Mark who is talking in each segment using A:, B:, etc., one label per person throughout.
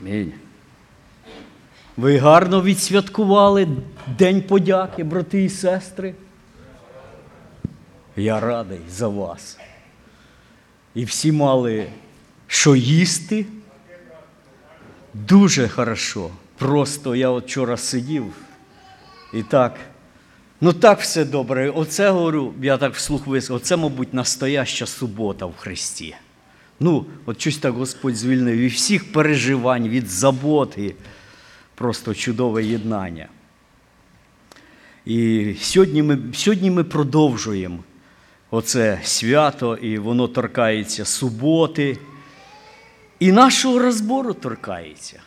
A: Амінь. Ви гарно відсвяткували День подяки, брати і сестри. Я радий за вас. І всі мали що їсти. Дуже хорошо. Просто я от вчора сидів і так. Ну так все добре. Оце говорю, я так вслух висловив, оце, мабуть, настояща субота в Христі. Ну, от щось так Господь звільнив від всіх переживань, від заботи. Просто чудове єднання. І сьогодні ми, сьогодні ми продовжуємо оце свято, і воно торкається суботи. І нашого розбору торкається.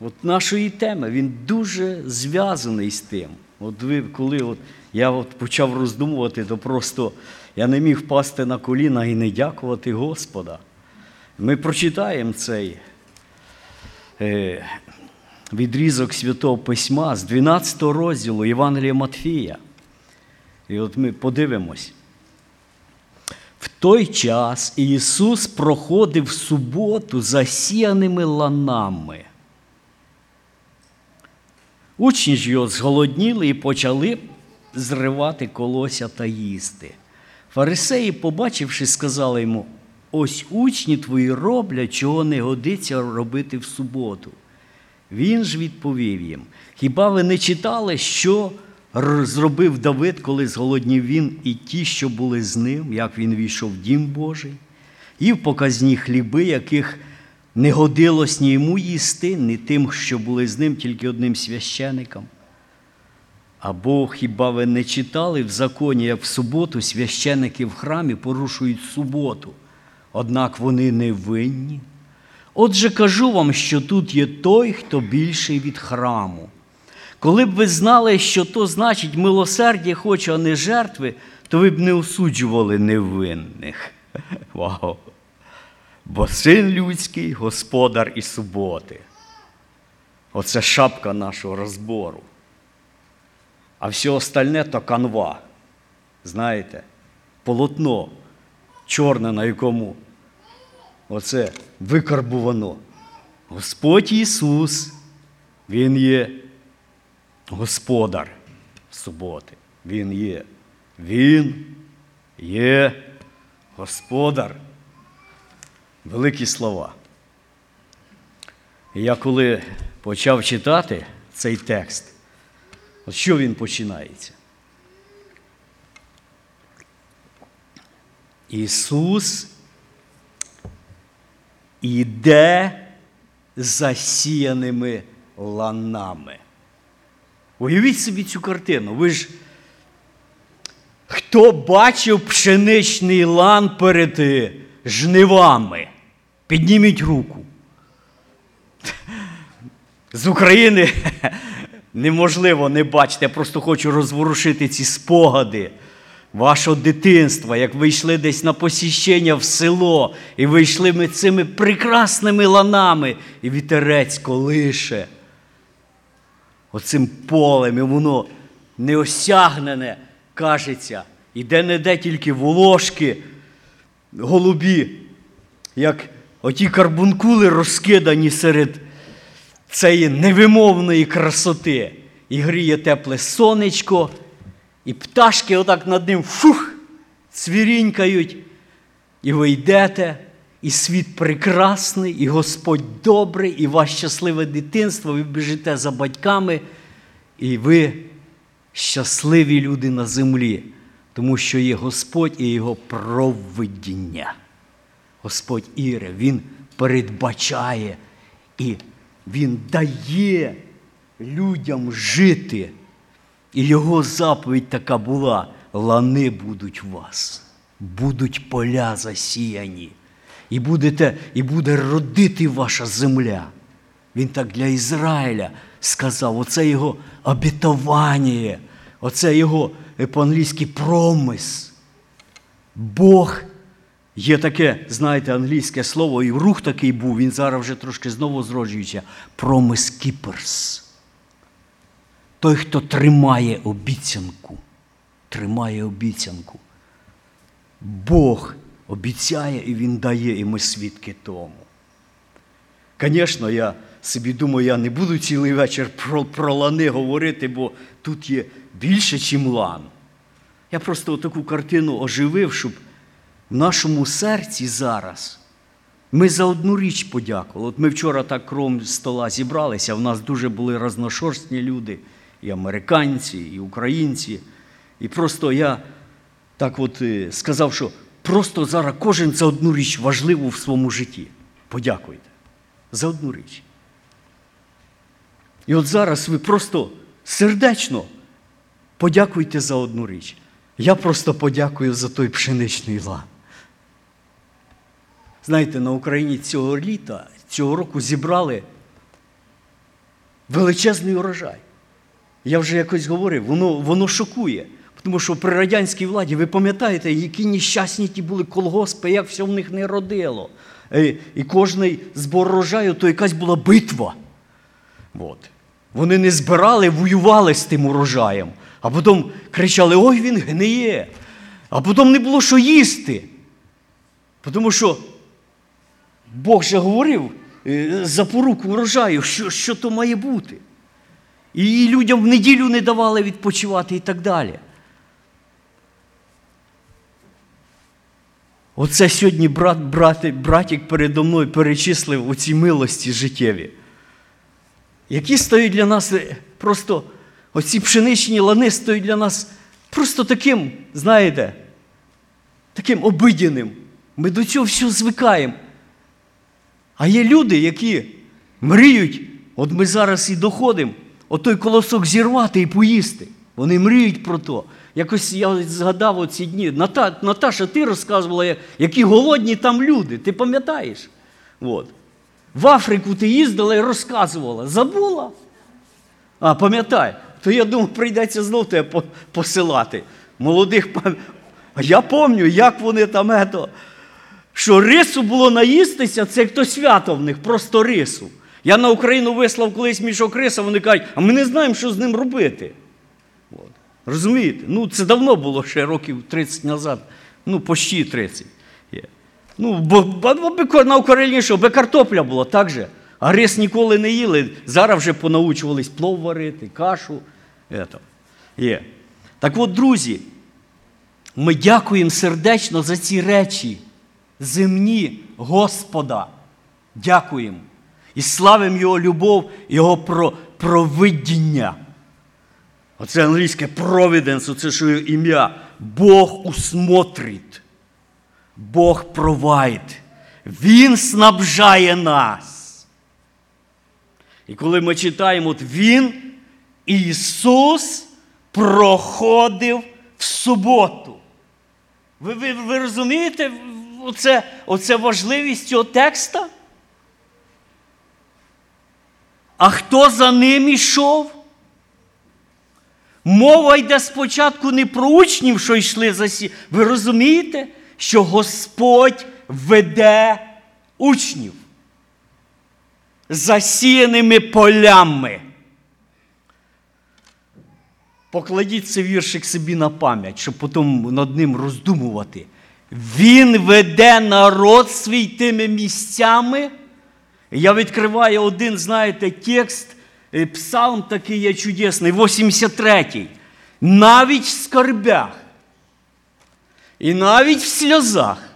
A: От нашої теми, він дуже зв'язаний з тим. От ви, коли от я от почав роздумувати, то просто я не міг впасти на коліна і не дякувати Господа. Ми прочитаємо цей е, відрізок Святого Письма з 12 розділу Євангелія Матфія. І от ми подивимось. В той час Ісус проходив суботу засіяними ланами. Учні ж його зголодніли і почали зривати колося та їсти. Фарисеї, побачивши, сказали йому: ось учні твої роблять, чого не годиться робити в суботу. Він ж відповів їм: Хіба ви не читали, що зробив Давид, коли зголоднів він і ті, що були з ним, як він війшов в дім Божий? Їв показні хліби, яких не годилось ні йому їсти, ні тим, що були з ним, тільки одним священикам. Або хіба ви не читали в законі, як в суботу священики в храмі порушують суботу, однак вони не винні? Отже, кажу вам, що тут є той, хто більший від храму. Коли б ви знали, що то значить милосердя хоче, а не жертви, то ви б не осуджували невинних. Вау! Бо син людський господар і суботи. Оце шапка нашого розбору. А все остальне то канва. Знаєте, полотно чорне, на якому оце викарбувано. Господь Ісус, Він є господар суботи. Він є. Він є господар. Великі слова. Я коли почав читати цей текст, от що він починається? Ісус іде засіяними ланами. Уявіть собі цю картину. Ви ж хто бачив пшеничний лан перед е, жнивами? Підніміть руку. З України неможливо не бачити. Я просто хочу розворушити ці спогади вашого дитинства, як ви йшли десь на посіщення в село, і ви йшли ми цими прекрасними ланами, і вітерець колише оцим полем, і воно неосягнене, кажеться, і де-не-де тільки волошки голубі, як оті карбункули розкидані серед цієї невимовної красоти. І гріє тепле сонечко, і пташки отак над ним фух, цвірінькають. І ви йдете, і світ прекрасний, і Господь добрий, і ваше щасливе дитинство, ви біжите за батьками, і ви щасливі люди на землі, тому що є Господь і Його провидіння. Господь Іре, Він передбачає і Він дає людям жити. І його заповідь така була: лани будуть у вас, будуть поля засіяні, і, будете, і буде родити ваша земля. Він так для Ізраїля сказав: оце його обітування, оце його е, по-англійськи промис. Бог є таке, знаєте, англійське слово, і рух такий був, він зараз вже трошки знову зроджується. Промис кіперс. Той, хто тримає обіцянку, тримає обіцянку. Бог обіцяє і Він дає, і ми свідки тому. Звісно, я собі думаю, я не буду цілий вечір про, про лани говорити, бо тут є більше, чим лан. Я просто таку картину оживив, щоб в нашому серці зараз ми за одну річ подякували. От ми вчора так кром стола зібралися, в нас дуже були разношорстні люди, і американці, і українці. І просто я так от е, сказав, що просто зараз кожен за одну річ важливу в своєму житті. Подякуйте. За одну річ. І от зараз ви просто сердечно подякуйте за одну річ. Я просто подякую за той пшеничний лан. Знаєте, на Україні цього літа, цього року зібрали величезний урожай. Я вже якось говорив, воно, воно шокує. Тому що при радянській владі, ви пам'ятаєте, які нещасні ті були колгоспи, як все в них не родило. Е, І кожний збор урожаю, то якась була битва. От. Вони не збирали, воювали з тим урожаєм, а потім кричали: ой, він гниє. А потім не було що їсти. Тому що Бог же говорив е, за поруку урожаю, що, що то має бути. І людям в неділю не давали відпочивати і так далі. Оце сьогодні брат, брати, братік передо мною перечислив оці милості життєві, які стають для нас е, просто, оці пшеничні лани стають для нас просто таким, знаєте, таким обидяним. Ми до цього все звикаємо. А є люди, які мріють, от ми зараз і доходимо, от той колосок зірвати і поїсти. Вони мріють про то. Якось я згадав оці дні. Ната, Наташа, ти розказувала, які голодні там люди. Ти пам'ятаєш? От. В Африку ти їздила і розказувала. Забула? А, пам'ятай, то я думав, прийдеться знов тебе посилати. Молодих А я пам'ятаю, як вони там ето, що рису було наїстися, це хто свято в них, просто рису. Я на Україну вислав колись мішок риса, вони кажуть, а ми не знаємо, що з ним робити. От. Розумієте? Ну, це давно було ще років 30 назад, ну, почти 30. Є. Ну, бо, бо на Україні що, би картопля була, так же. А рис ніколи не їли. Зараз вже понаучувались плов варити, кашу. Ето. Є. Так от, друзі, ми дякуємо сердечно за ці речі, земні Господа. Дякуємо. І славимо Його любов, Його провидіння. Оце англійське providence, оце що ім'я. Бог усмотрить. Бог провайд. Він снабжає нас. І коли ми читаємо, от Він, Ісус, проходив в суботу. Ви ви, ви розумієте оце, оце важливість цього текста? А хто за ним ішов? Мова йде спочатку не про учнів, що йшли за сі. Ви розумієте, що Господь веде учнів засіяними полями. Покладіть цей віршик собі на пам'ять, щоб потім над ним роздумувати. Він веде народ свій тими місцями. Я відкриваю один, знаєте, текст, е, псалм такий є чудесний, 83-й. Навіть в скорбях. І навіть в сльозах.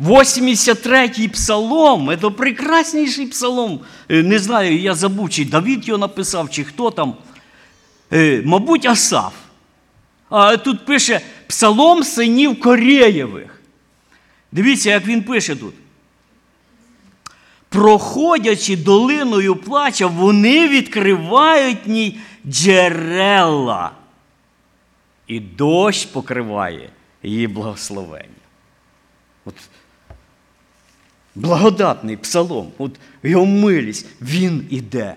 A: 83-й псалом, це прекрасніший псалом. Е, не знаю, я забув, чи Давід його написав, чи хто там. Е, мабуть, Асав. А тут пише Псалом синів Кореєвих. Дивіться, як він пише тут. Проходячи долиною плача, вони відкривають ній джерела. І дощ покриває її благословення. От Благодатний псалом, от його милість, він іде.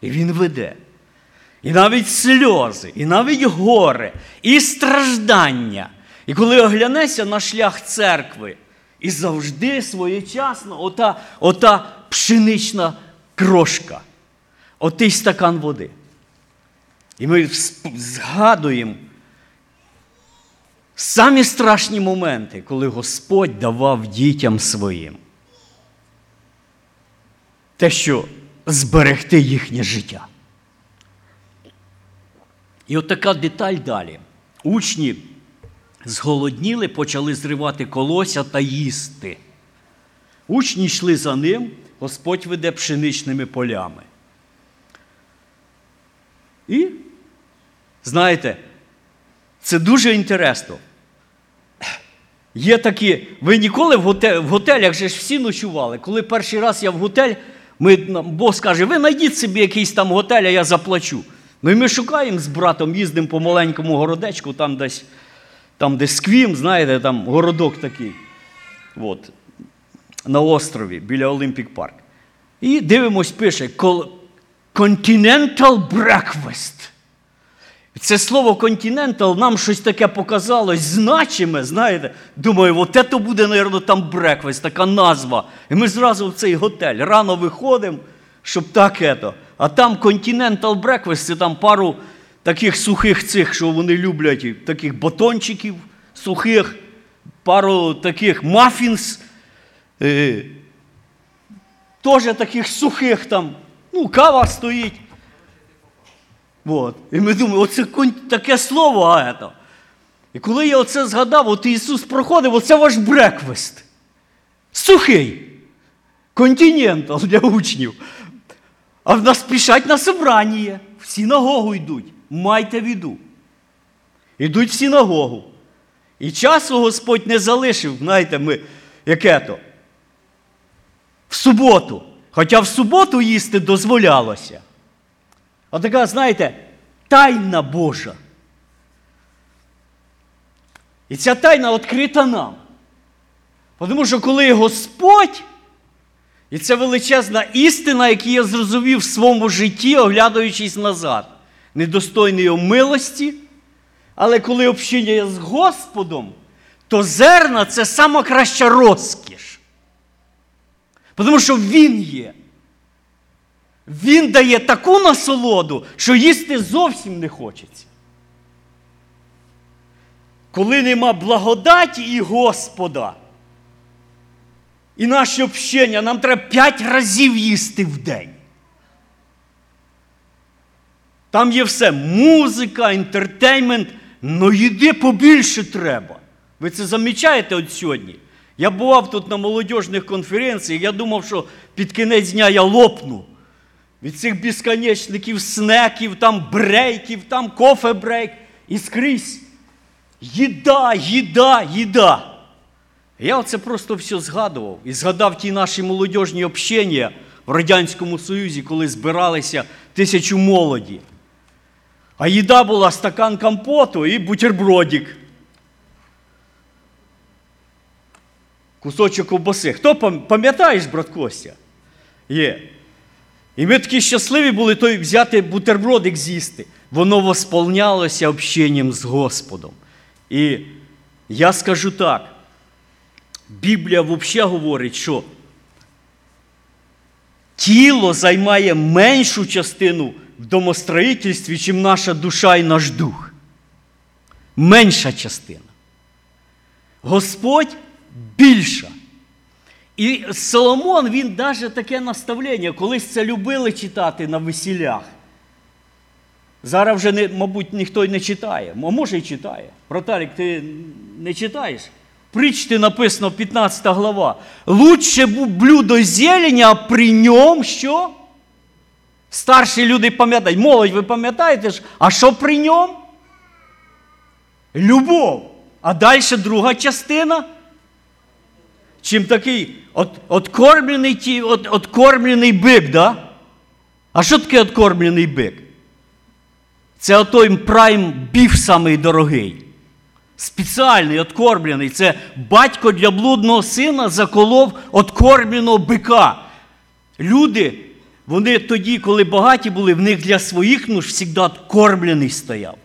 A: І він веде. І навіть сльози, і навіть горе, і страждання. І коли оглянешся на шлях церкви, і завжди своєчасно ота, ота пшенична крошка, отий стакан води. І ми згадуємо самі страшні моменти, коли Господь давав дітям своїм. Те, що зберегти їхнє життя. І от така деталь далі. Учні зголодніли, почали зривати колося та їсти. Учні йшли за ним, Господь веде пшеничними полями. І, знаєте, це дуже інтересно. Є такі, ви ніколи в, готель, в готелях же ж всі ночували. Коли перший раз я в готель, ми, Бог скаже, ви знайдіть собі якийсь там готель, а я заплачу. Ну і ми шукаємо з братом, їздимо по маленькому городечку, там десь там десь сквім, знаєте, там городок такий. От, на острові біля Олімпік Парк. І дивимось, пише Continental Breakfast. Це слово Continental нам щось таке показалось значиме, знаєте. Думаю, от це буде, мабуть, там бреквест, така назва. І ми зразу в цей готель рано виходимо, щоб так ето. А там Continental Breakfast, це там пару таких сухих цих, що вони люблять, таких батончиків сухих, пару таких мафінс, е, теж таких сухих там, ну, кава стоїть. От. І ми думаємо, оце таке слово, а ето. І коли я оце згадав, от Ісус проходив, оце ваш бреквест. Сухий. Континентал для учнів. А в нас спішать на собрання. В синагогу йдуть. Майте віду. Йдуть в синагогу. І часу Господь не залишив, знаєте, ми, яке то? В суботу. Хоча в суботу їсти дозволялося. А така, знаєте, тайна Божа. І ця тайна відкрита нам. Тому що коли Господь, і це величезна істина, яку я зрозумів в своєму житті, оглядаючись назад, недостойний його милості, але коли общення є з Господом, то зерна це сама краща розкіш. Тому що Він є. Він дає таку насолоду, що їсти зовсім не хочеться. Коли нема благодаті і Господа, і наше общення, нам треба п'ять разів їсти в день. Там є все музика, інтертеймент, але їди побільше треба. Ви це замічаєте от сьогодні? Я бував тут на молодіжних конференціях, я думав, що під кінець дня я лопну. Від цих безконечників, снеків, там брейків, там кофе-брейк. І скрізь їда, їда, їда. Я оце просто все згадував і згадав ті наші молодіжні общення в Радянському Союзі, коли збиралися тисячу молоді. А їда була стакан компоту і бутербродик. Кусочок ковбаси. Хто пам'ятаєш, брат Костя? Є. І ми такі щасливі були той взяти бутербродик з'їсти. Воно восполнялося общенням з Господом. І я скажу так: Біблія взагалі говорить, що тіло займає меншу частину в домостроїтельстві, чим наша душа і наш дух. Менша частина. Господь більша. І Соломон, він навіть таке наставлення, колись це любили читати на весілях. Зараз вже, не, мабуть, ніхто й не читає. А може й читає. Проталік, ти не читаєш? Причти написано 15 глава. Лучше блюдо зелення, а при ньому що? Старші люди пам'ятають. Молодь, ви пам'ятаєте ж, а що при ньому? Любов. А далі друга частина. Чим такий от, откормлений от, откормлений бик, да? А що таке откормлений бик? Це отой прайм біф самий дорогий. Спеціальний, откормлений. Це батько для блудного сина заколов откормленого бика. Люди, вони тоді, коли багаті були, в них для своїх нуж завжди откормлений стояв.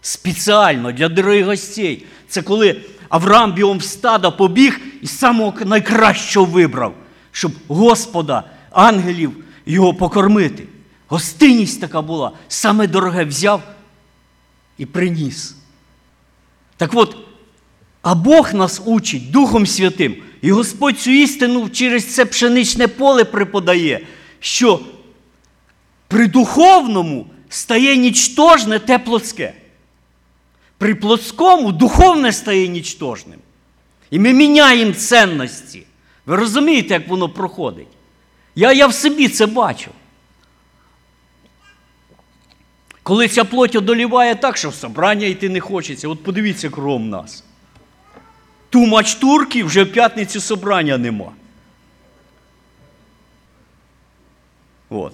A: Спеціально для дорогих гостей. Це коли Авраам бігом в стада побіг і самого найкращого вибрав, щоб Господа, ангелів його покормити. Гостинність така була, саме дороге взяв і приніс. Так от, а Бог нас учить Духом Святим, і Господь цю істину через це пшеничне поле преподає, що При духовному стає нічтожне те плотське. При плотському духовне стає нічтожним. І ми міняємо цінності. Ви розумієте, як воно проходить? Я, Я в собі це бачу. Коли ця плоть одоліває так, що в собрання йти не хочеться. От подивіться кром нас. Тумач турків вже в п'ятницю собрання нема. От.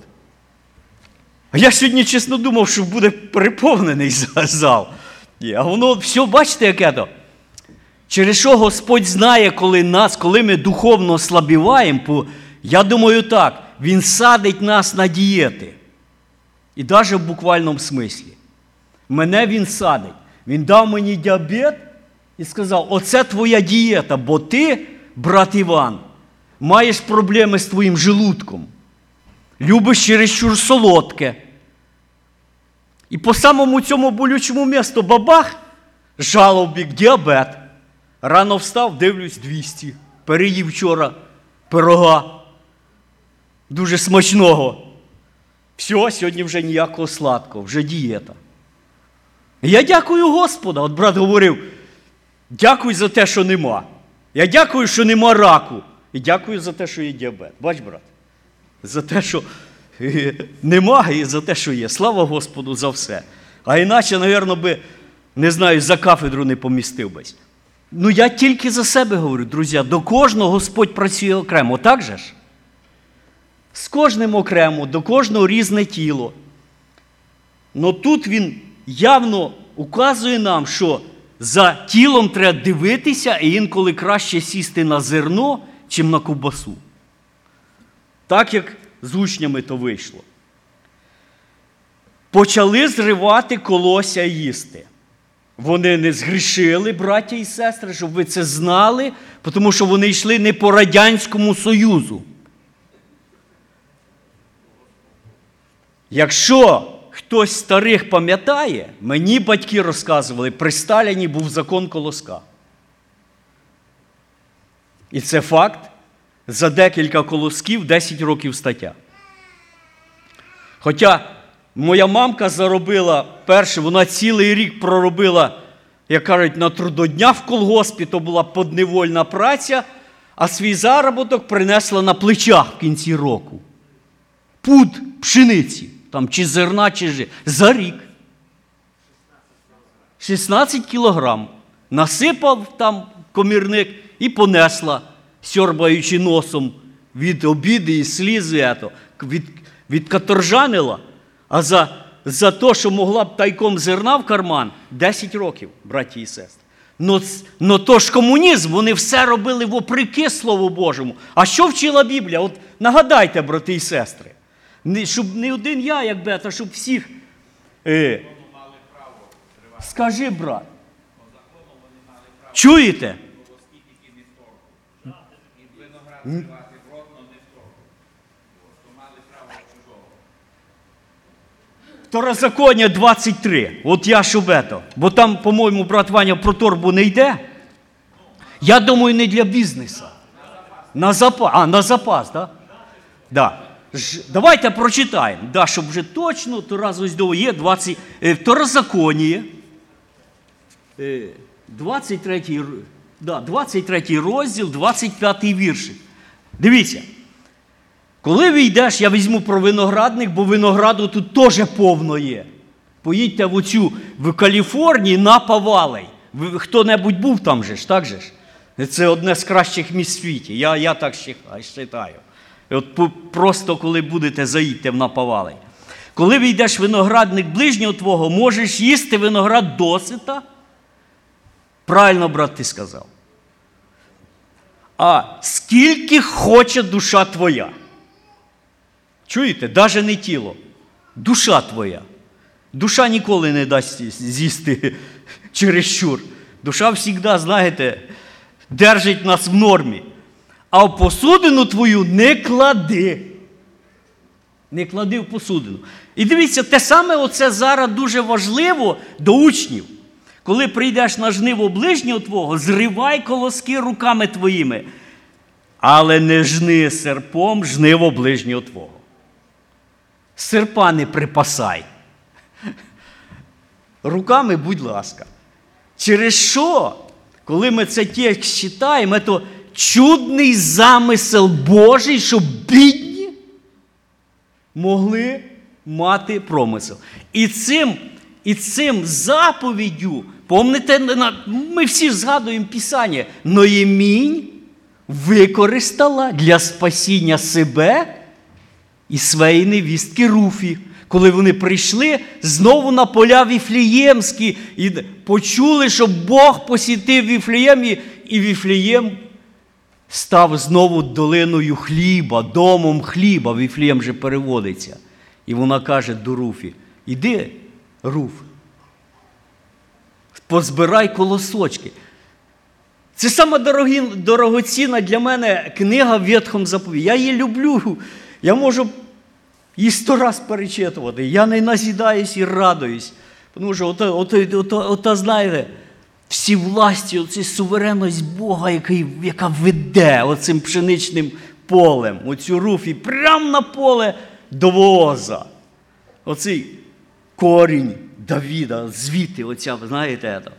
A: А я сьогодні чесно думав, що буде переповнений зал. А воно все, бачите, яке то? Через що Господь знає, коли нас, коли ми духовно ослабіваємо, я думаю так, Він садить нас на дієти. І навіть в буквальному смислі. Мене він садить. Він дав мені діабет і сказав: оце твоя дієта, бо ти, брат Іван, маєш проблеми з твоїм желудком. Любиш чересчур солодке. І по самому цьому болючому місту бабах жалоб бік діабет. Рано встав, дивлюсь 200. Переїв вчора пирога. Дуже смачного. Все, сьогодні вже ніякого сладкого, вже дієта. Я дякую Господа. От брат говорив, дякую за те, що нема. Я дякую, що нема раку. І дякую за те, що є діабет. Бач, брат, за те, що нема, і за те, що є. Слава Господу за все. А іначе, напевно, би, не знаю, за кафедру не помістив бись. Ну, я тільки за себе говорю, друзі, до кожного Господь працює окремо, так же ж? З кожним окремо, до кожного різне тіло. Но тут він явно указує нам, що за тілом треба дивитися, і інколи краще сісти на зерно, чим на ковбасу. Так як з учнями то вийшло. Почали зривати колося їсти. Вони не згрішили, браття і сестри, щоб ви це знали, тому що вони йшли не по Радянському Союзу. Якщо хтось старих пам'ятає, мені батьки розказували, при Сталіні був закон колоска. І це факт. За декілька колосків 10 років стаття. Хоча моя мамка заробила перше, вона цілий рік проробила, як кажуть, на трудодня в колгоспі, то була подневольна праця, а свій заробіток принесла на плечах в кінці року. Пуд пшениці там чи зерна, чи жи. За рік. 16 кілограм. Насипав там комірник і понесла, сьорбаючи носом від обіди і слізи, від, відкаторжанила, а за за те, що могла б тайком зерна в карман 10 років, браті і сестри. Но, но то ж комунізм, вони все робили вопреки Слову Божому. А що вчила Біблія? От нагадайте, брати і сестри. Не, щоб не один я, як бет, а щоб всіх. Е, Скажи, брат. Чуєте? Второзаконня 23. От я щоб шубето. Бо там, по-моєму, брат Ваня про торбу не йде. Я думаю, не для бізнесу. На запас. А, на запас, так? Да? Да. Давайте прочитаємо. Да, щоб вже точно, то раз ось до є 20, е, Второзаконія. 23, е, да, 23 розділ, 25 віршик. Дивіться. Коли ви йдеш, я візьму про виноградник, бо винограду тут теж повно є. Поїдьте в оцю в Каліфорнії на Павалей. Хто-небудь був там же ж, так же ж? Це одне з кращих місць в світі. Я я так вважаю. От Просто коли будете, заїдьте в Напавалей. Коли ви йдеш виноградник ближнього твого, можеш їсти виноград досита. Правильно, брат, ти сказав. А скільки хоче душа твоя? Чуєте? Даже не тіло. Душа твоя. Душа ніколи не дасть з'їсти чересчур. Душа завжди, знаєте, держить нас в нормі. А в посудину твою не клади. Не клади в посудину. І дивіться, те саме оце зараз дуже важливо до учнів. Коли прийдеш на жниво ближнього твого, зривай колоски руками твоїми. Але не жни серпом жниво ближнього твого. серпа не припасай. Руками, будь ласка. Через що, коли ми це текст читаємо, то чудний замисел Божий, щоб бідні могли мати промисел. І цим, і цим заповіддю, помните, ми всі згадуємо Писання, Ноємінь використала для спасіння себе і своєї невістки Руфі. Коли вони прийшли знову на поля Віфліємські і почули, що Бог посітив Віфлієм, і Віфлієм став знову долиною хліба, домом хліба. Віфлієм же переводиться. І вона каже до Руфі: Іди, Руф, позбирай колосочки. Це дорогі, дорогоцінна для мене книга в Ветхом заповіді. Я її люблю. Я можу її сто раз перечитувати. Я не назідаюсь і радуюсь. Тому що, ото, ото, ото, ото, знаєте, всі власті, оця суверенність Бога, який, яка веде оцим пшеничним полем, оцю руфі, прямо на поле до воза. Оцей корінь Давіда, звідти, оця, знаєте. це.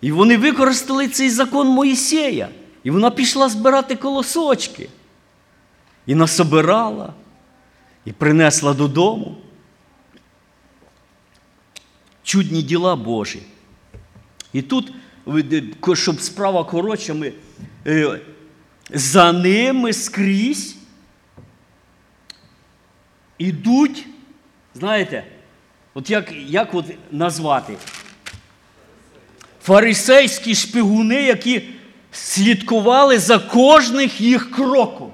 A: І вони використали цей закон Моїсея. І вона пішла збирати колосочки. І насобирала, і принесла додому. Чудні діла Божі. І тут, щоб справа коротша, ми, е, за ними скрізь ідуть, знаєте, от як як от назвати? Фарисейські шпигуни, які слідкували за кожних їх кроком.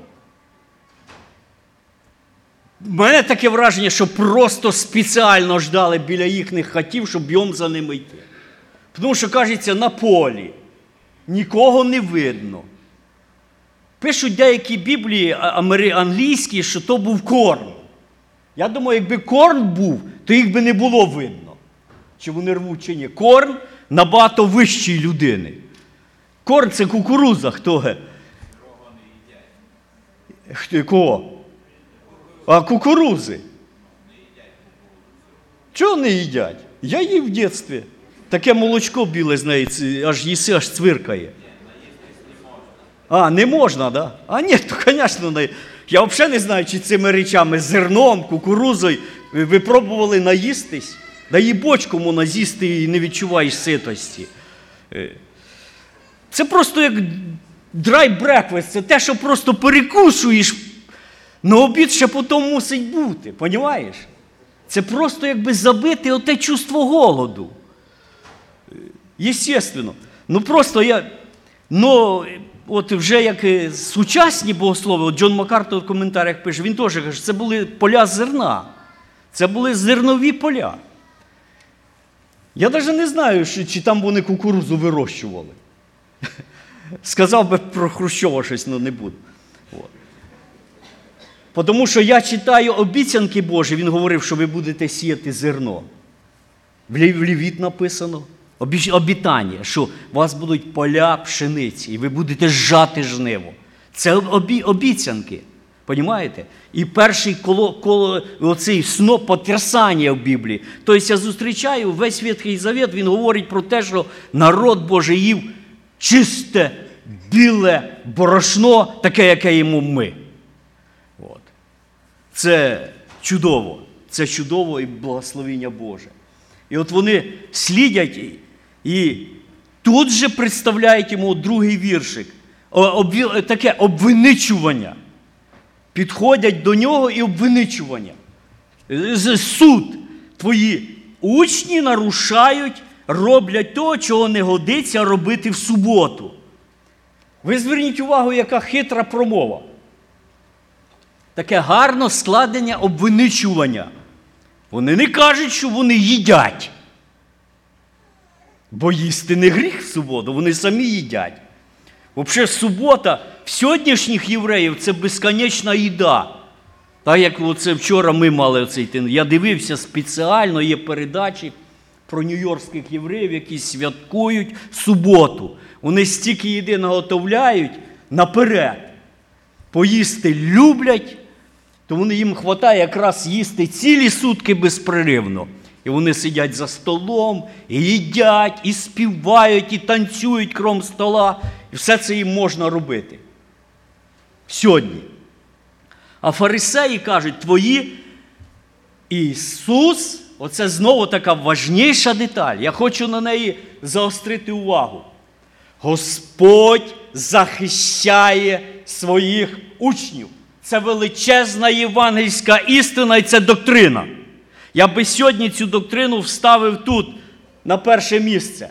A: У мене таке враження, що просто спеціально ждали біля їхніх хатів, щоб йом за ними йти. Тому що, кажеться, на полі нікого не видно. Пишуть деякі біблії англійські, що то був корм. Я думаю, якби корм був, то їх би не було видно. Чи вони рвуть, чи ні. Корм набагато вищої людини. Корм це кукуруза, хто ге? Хто, Кого? А кукурузи? Чого не їдять? Я їв в дитинстві. Таке молочко біле з неї, аж їси, аж цвиркає. А, не можна, да? А ні, то, звісно, не. Я взагалі не знаю, чи цими речами, зерном, кукурузою, ви пробували наїстись. Да і бочку можна з'їсти і не відчуваєш ситості. Це просто як dry breakfast, це те, що просто перекушуєш, на обід ще потім мусить бути. Понімаєш? Це просто якби забити оте чувство голоду. Єстественно. Ну просто я. Ну, от вже як сучасні богослови, от Джон Маккартер в коментарях пише, він теж каже, це були поля зерна. Це були зернові поля. Я навіть не знаю, чи там вони кукурузу вирощували. Сказав би про Хрущова щось, але не буду. Тому що я читаю обіцянки Божі, він говорив, що ви будете сіяти зерно. В Лівіт написано обітання, що у вас будуть поля пшениці, і ви будете жати жниво. Це обі, обіцянки. Понімаєте? І перший коло, коло оцей сноп потрясання в Біблії. Тобто я зустрічаю весь Ветхий Завет, він говорить про те, що народ Божий їв чисте, біле борошно, таке, яке йому ми. От. Це чудово. Це чудово і благословення Боже. І от вони слідять і тут же представляють йому другий віршик. Таке обвиничування. Підходять до нього і обвиничування. Суд. Твої учні нарушають, роблять то, чого не годиться робити в суботу. Ви зверніть увагу, яка хитра промова. Таке гарно складення обвиничування. Вони не кажуть, що вони їдять. Бо їсти не гріх в суботу, вони самі їдять. Взагалі, субота в сьогоднішніх євреїв це безконечна їда. Так як оце вчора ми мали цей тин. Я дивився спеціально, є передачі про нью-йоркських євреїв, які святкують суботу. Вони стільки їди наготовляють наперед. Поїсти люблять то вони їм вистачає якраз їсти цілі сутки безпреривно. І вони сидять за столом, і їдять, і співають, і танцюють кром стола. І все це їм можна робити. Сьогодні. А фарисеї кажуть, твої Ісус, оце знову така важніша деталь. Я хочу на неї заострити увагу. Господь захищає своїх учнів. Це величезна євангельська істина і це доктрина. Я би сьогодні цю доктрину вставив тут, на перше місце.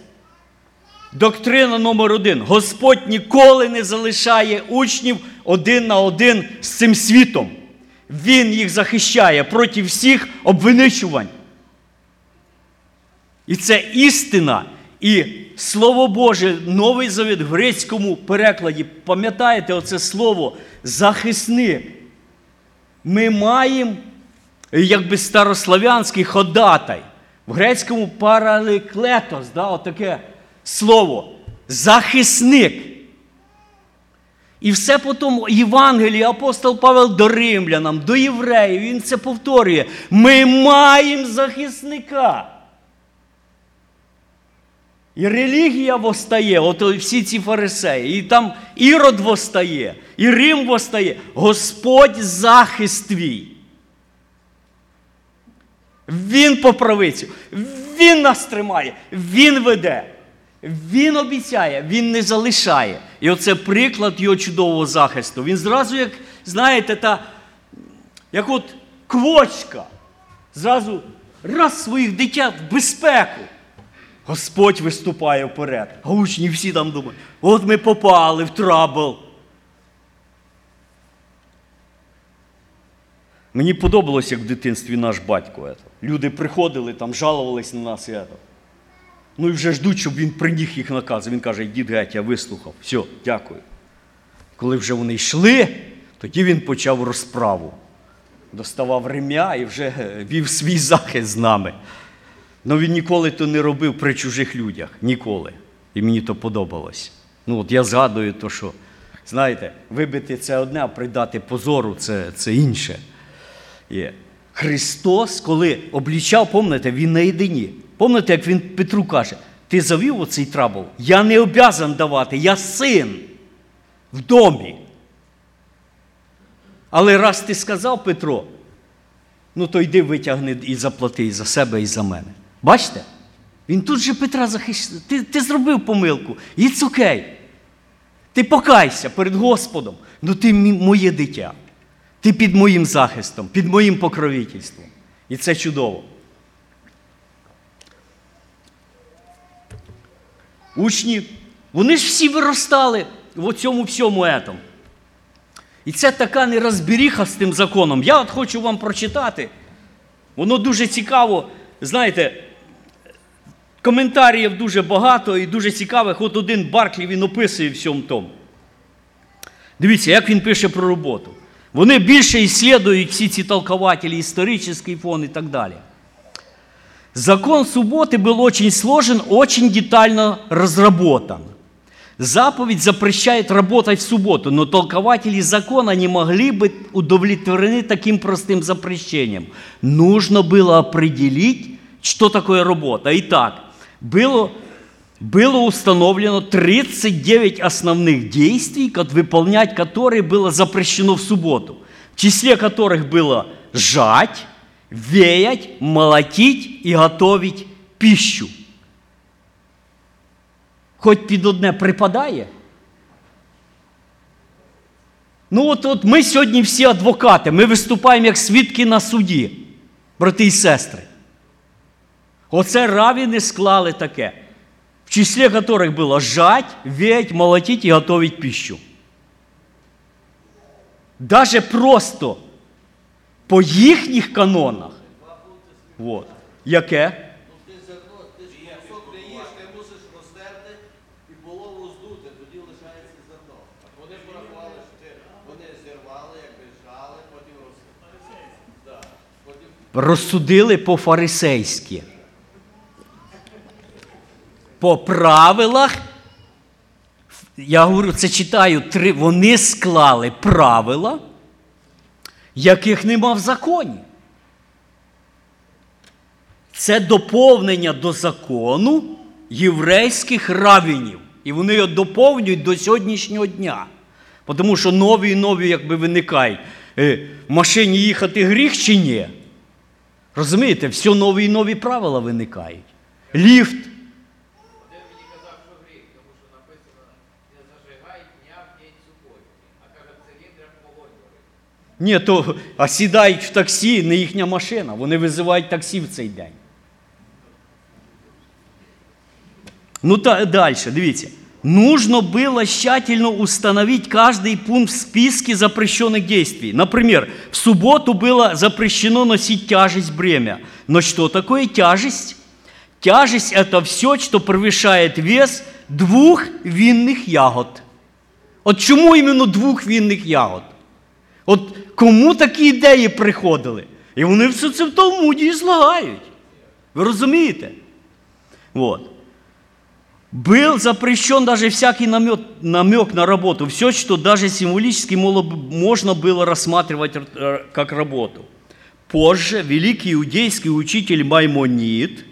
A: Доктрина номер один. Господь ніколи не залишає учнів один на один з цим світом. Він їх захищає проти всіх обвиничувань. І це істина. І Слово Боже, Новий Завіт в грецькому перекладі, пам'ятаєте оце слово захисник. Ми маємо, якби старослав'янський ходатай. В грецькому параликлетос, да, отаке слово. Захисник. І все по тому Євангелії апостол Павел до римлянам, до євреїв, він це повторює. Ми маємо захисника. І релігія востає, от всі ці фарисеї, і там ірод востає, і Рим востає. Господь захист твій. Він по правицю, Він нас тримає, Він веде, Він обіцяє, Він не залишає. І оце приклад його чудового захисту. Він зразу, як, знаєте, та, як от квочка, зразу раз своїх дитят в безпеку. Господь виступає вперед. А учні всі там думають, от ми попали в trouble. Mені подобалось, як в дитинстві наш батько. Люди приходили, там, жалувались на нас. Ну і вже ждуть, щоб він приніг їх накази. Він каже, дід геть, я вислухав. Все, дякую. Коли вже вони йшли, тоді він почав розправу. Доставав рем'я і вже вів свій захист з нами. Ну він ніколи то не робив при чужих людях. Ніколи. І мені то подобалось. Ну от Я згадую, то, що, знаєте, вибити це одне, а придати позору це це інше. Христос, коли облічав, пам'ятаєте, він наєдині. Пам'ятаєте, як він Петру каже, ти завів оцей trouble? Я не обязан давати, я син в домі. Але раз ти сказав Петро, ну то йди витягни і заплати і за себе, і за мене. Бачите? Він тут же Петра захищає. Ти ти зробив помилку. It's okay. Ти покайся перед Господом. Ну ти моє дитя. Ти під моїм захистом, під моїм покровительством. І це чудово. Учні, вони ж всі виростали в цьому всьому етому. І це така нерозбіріха з тим законом. Я от хочу вам прочитати. Воно дуже цікаво. Знаєте, коментарів дуже багато і дуже цікавих. От один Барклі він описує всьому тому. Дивіться, як він пише про роботу. Вони більше іслідують всі ці толкователі, історичний фон і так далі. Закон субботы был очень сложен, очень детально разработан. Заповедь запрещает работать в субботу, но толкователи закона не могли быть удовлетворены таким простым запрещением. Нужно было определить, что такое работа. Итак, было, было установлено 39 основных действий, выполнять которые было запрещено в субботу, в числе которых было жать, веять, молотить і готовить піщу. Хоч під одне припадає. Ну, от, от ми сьогодні всі адвокати, ми виступаємо як свідки на суді, брати і сестри. Оце равіни склали таке, в числі яких було жать, веять, молотить і готовить піщу. Даже просто по їхніх канонах. От. Яке?
B: Розсудили.
A: Розсудили по-фарисейськи. По правилах, я говорю, це читаю три, вони склали правила яких нема в законі. Це доповнення до закону єврейських равінів. І вони його доповнюють до сьогоднішнього дня. Тому що нові і нові якби виникають. Е, В машині їхати гріх чи ні? Розумієте, все нові і нові правила виникають. Ліфт.
C: Один мені казав, що гріх, тому що написано не зажигай дня в день суботній, а каже, циліндром вогонь горить.
A: Ні, то а сідають в таксі, не їхня машина. Вони визивають таксі в цей день. Ну та далі, дивіться. Нужно было тщательно установить каждый пункт в списке запрещенных действий. Например, в субботу было запрещено носить тяжесть бремя. Но что такое тяжесть? Тяжесть – это все, что превышает вес двух винных ягод. От чому іменно двох вінних ягод? От кому такі ідеї приходили? І вони все це в Талмуді і злагають. Ви розумієте? Вот. Был запрещен даже всякий намек, намек на работу. Все, что даже символически моло- можно было рассматривать э, как работу. Позже великий иудейский учитель Маймонид,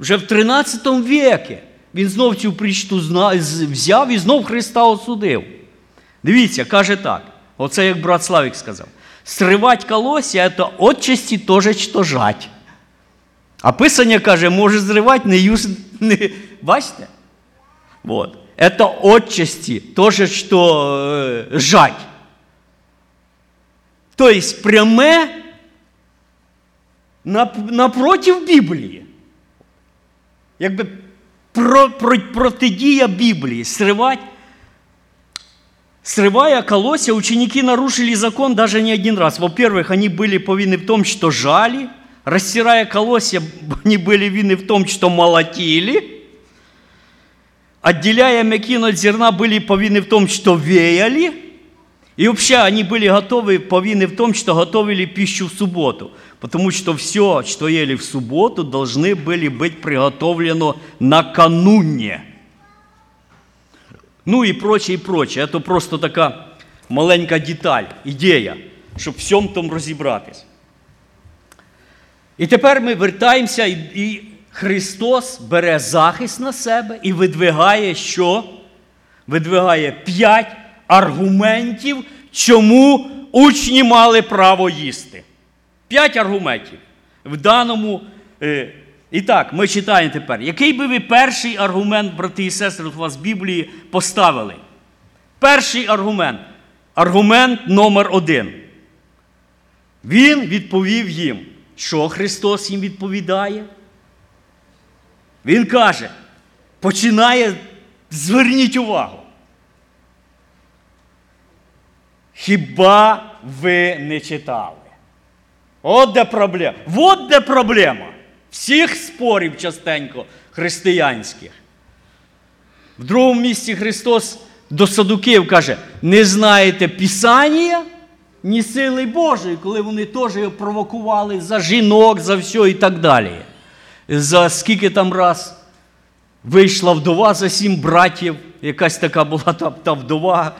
A: вже в 13 веке, він знов цю причту зна- з- взяв і знов Христа осудив. Дивіться, каже так. Оце як брат Славік сказав. Сривать колосся – це отчасті теж що жать. А Писання каже, може зривати, не юз. Не... Бачите? Вот. Это отчасти тоже, что э, жать. То есть пряме нап- напротив Біблії. Якби про, про, протидія Біблії. Сривать. Срывая колосья, ученики нарушили закон даже не один раз. Во-первых, они были повинны в том, что жали. Растирая колосья, они были вины в том, что молотили. Отделяя мякин от зерна, были повинны в том, что веяли. И вообще они были готовы, повинны в том, что готовили пищу в субботу. Потому что все, что ели в субботу, должны были быть приготовлено накануне. Ну і прочее, і прочее. Це просто така маленька деталь, ідея, щоб в всьому тому розібратись. І тепер ми вертаємося, і, і Христос бере захист на себе і видвигає що? Видвигає п'ять аргументів, чому учні мали право їсти. П'ять аргументів. В даному. І так, ми читаємо тепер. Який би ви перший аргумент, брати і сестри, у вас в Біблії поставили? Перший аргумент. Аргумент номер один. Він відповів їм. Що Христос їм відповідає? Він каже, починає, зверніть увагу. Хіба ви не читали? От де проблема. От де проблема. Всіх спорів частенько християнських. В другому місці Христос до Садуків каже: не знаєте Писання, ні сили Божої, коли вони теж його провокували за жінок, за все і так далі. За скільки там раз вийшла вдова за сім братів, якась така була та, та вдова.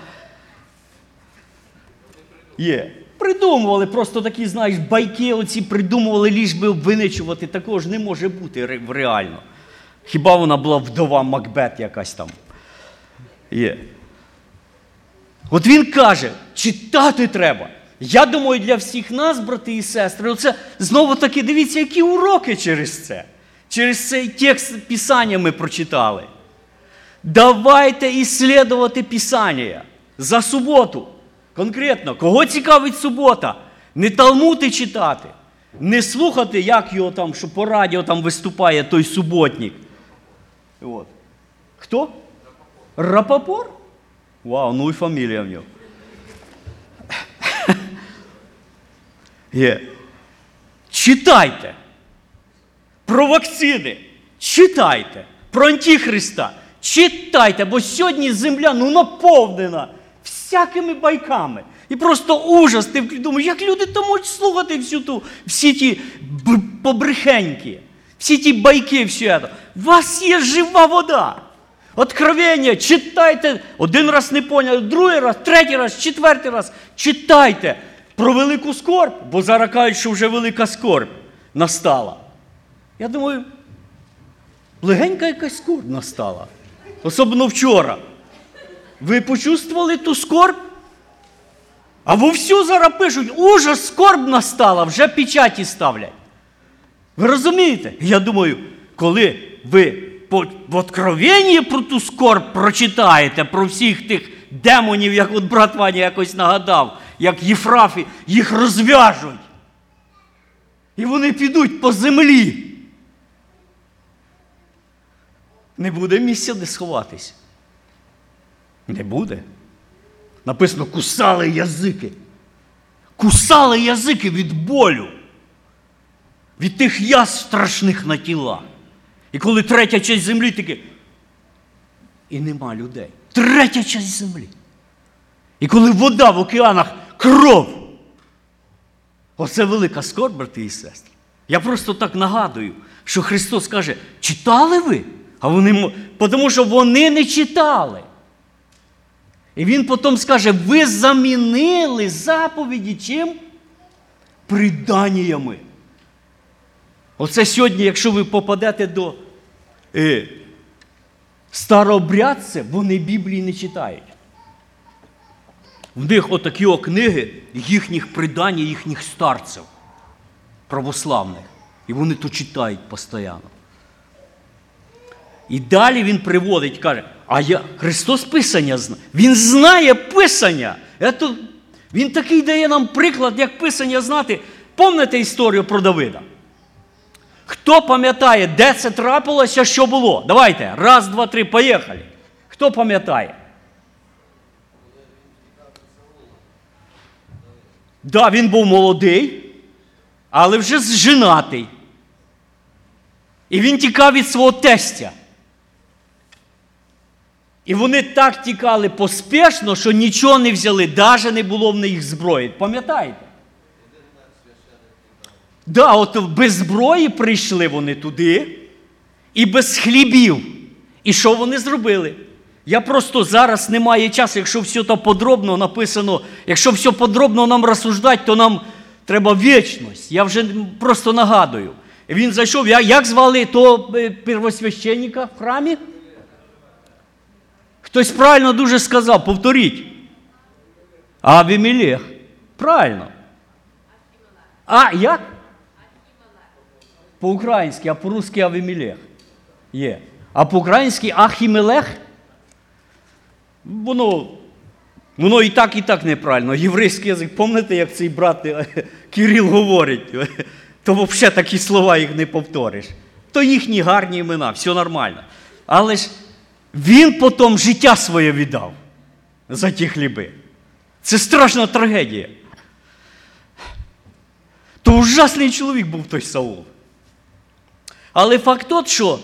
A: Є. Придумували просто такі, знаєш, байки оці придумували, ліж би обвиничувати. Такого ж не може бути реально. Хіба вона була вдова Макбет якась там? Є. От він каже, читати треба. Я думаю, для всіх нас, брати і сестри, оце знову таки дивіться, які уроки через це. Через цей текст Писання ми прочитали. Давайте іслідувати Писання за суботу. Конкретно, кого цікавить субота? Не талмути читати, не слухати, як його там, що по радіо там виступає той суботник. От. Хто? Рапопор? Вау, ну і фамілія в нього. Є. Читайте. Про вакцини. Читайте. Про Антихриста. Читайте, бо сьогодні земля ну, наповнена всякими байками. І просто ужас. Ти думаєш, як люди то можуть слухати всю ту, всі ті побрехеньки, всі ті байки, все це. У вас є жива вода. Откровення, читайте. Один раз не поняли, другий раз, третій раз, четвертий раз. Читайте. про велику скорб, бо зараз кажуть, що вже велика скорб настала. Я думаю, легенька якась скорб настала. Особливо вчора. Ви почувствували ту скорб? А вовсю зараз пишуть, ужас, скорб настала, вже печаті ставлять. Ви розумієте? Я думаю, коли ви в откровенні про ту скорб прочитаєте, про всіх тих демонів, як от брат Ваня якось нагадав, як Єфрафі, їх розв'яжуть. І вони підуть по землі. Не буде місця, де сховатись. Не буде. Написано, кусали язики. Кусали язики від болю, від тих язв страшних на тіла. І коли третя часть землі таки. І нема людей. Третя часть землі. І коли вода в океанах кров. Оце велика скорб, брати і сестри. Я просто так нагадую, що Христос каже, читали ви? А вони, тому що вони не читали. І він потім скаже: ви замінили заповіді чим? Приданнями. Оце сьогодні, якщо ви попадете до е, старообрядців, вони Біблії не читають. В них отакі книги їхніх придань, їхніх старців православних. І вони то читають постійно. І далі він приводить, каже, а я Христос Писання знає. Він знає Писання. Ето, він такий дає нам приклад, як Писання знати. Помните історію про Давида? Хто пам'ятає, де це трапилося, що було? Давайте, раз, два, три, поїхали. Хто пам'ятає? Да, він був молодий, але вже женатий. І він тікав від свого тестя. І вони так тікали поспішно, що нічого не взяли, навіть не було в них зброї. Пам'ятаєте? Да, от без зброї прийшли вони туди і без хлібів. І що вони зробили? Я просто зараз немає часу, якщо все то подробно написано, якщо все подробно нам розсуждати, то нам треба вічність. Я вже просто нагадую. Він зайшов, як звали того е, первосвященника в храмі? Хтось правильно дуже сказав, повторіть. Авімелех. Правильно. А як? По-українськи, а по-русски Авімелех. Є. А по-українськи Ахімелех. Воно, воно і так, і так неправильно. Єврейський язик, пам'ятаєте, як цей брат е, Кирил говорить, то взагалі такі слова їх не повториш. То їхні гарні імена, все нормально. Але ж він потім життя своє віддав за ті хліби. Це страшна трагедія. То ужасний чоловік був той Саул. Але факт тот, що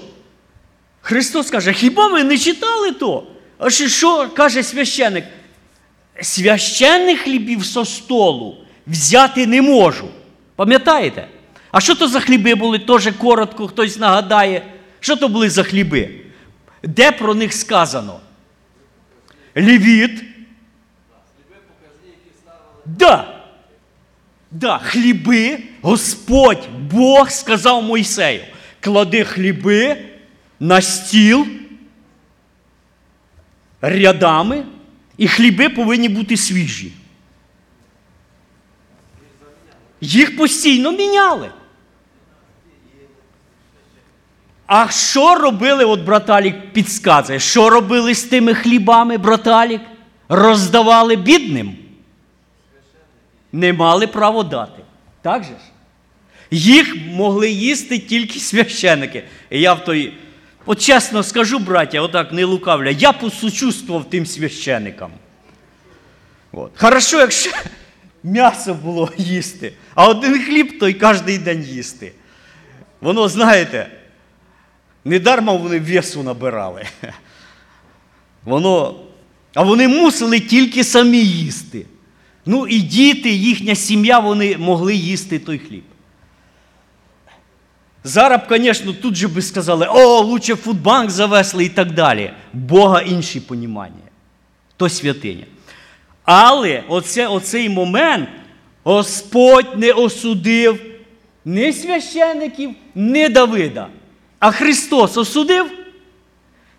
A: Христос каже, хіба ви не читали то? А що, що каже священник? Священних хлібів со столу взяти не можу. Пам'ятаєте? А що то за хліби були? Теж коротко хтось нагадає. Що то були за хліби? Де про них сказано? Левіт. Да. Да, хліби, Господь, Бог сказав Мойсею, клади хліби на стіл рядами, і хліби повинні бути свіжі. Їх постійно міняли. А що робили, от браталік підсказує, що робили з тими хлібами, браталік? Роздавали бідним. Не мали право дати. Так же ж? Їх могли їсти тільки священики. І я в той. От чесно скажу, браття, отак не лукавля, я посучувствував тим священикам. От. Хорошо, якщо м'ясо було їсти, а один хліб то й кожен день їсти. Воно, знаєте, недарма вони весу набирали. Воно, а вони мусили тільки самі їсти. Ну і діти, їхня сім'я, вони могли їсти той хліб. Зараз, звісно, тут же би сказали, о, лучше фудбанк завесли і так далі. Бога інші понімання. То святиня. Але оце, оцей момент, Господь не осудив ні священиків, ні Давида. А Христос осудив?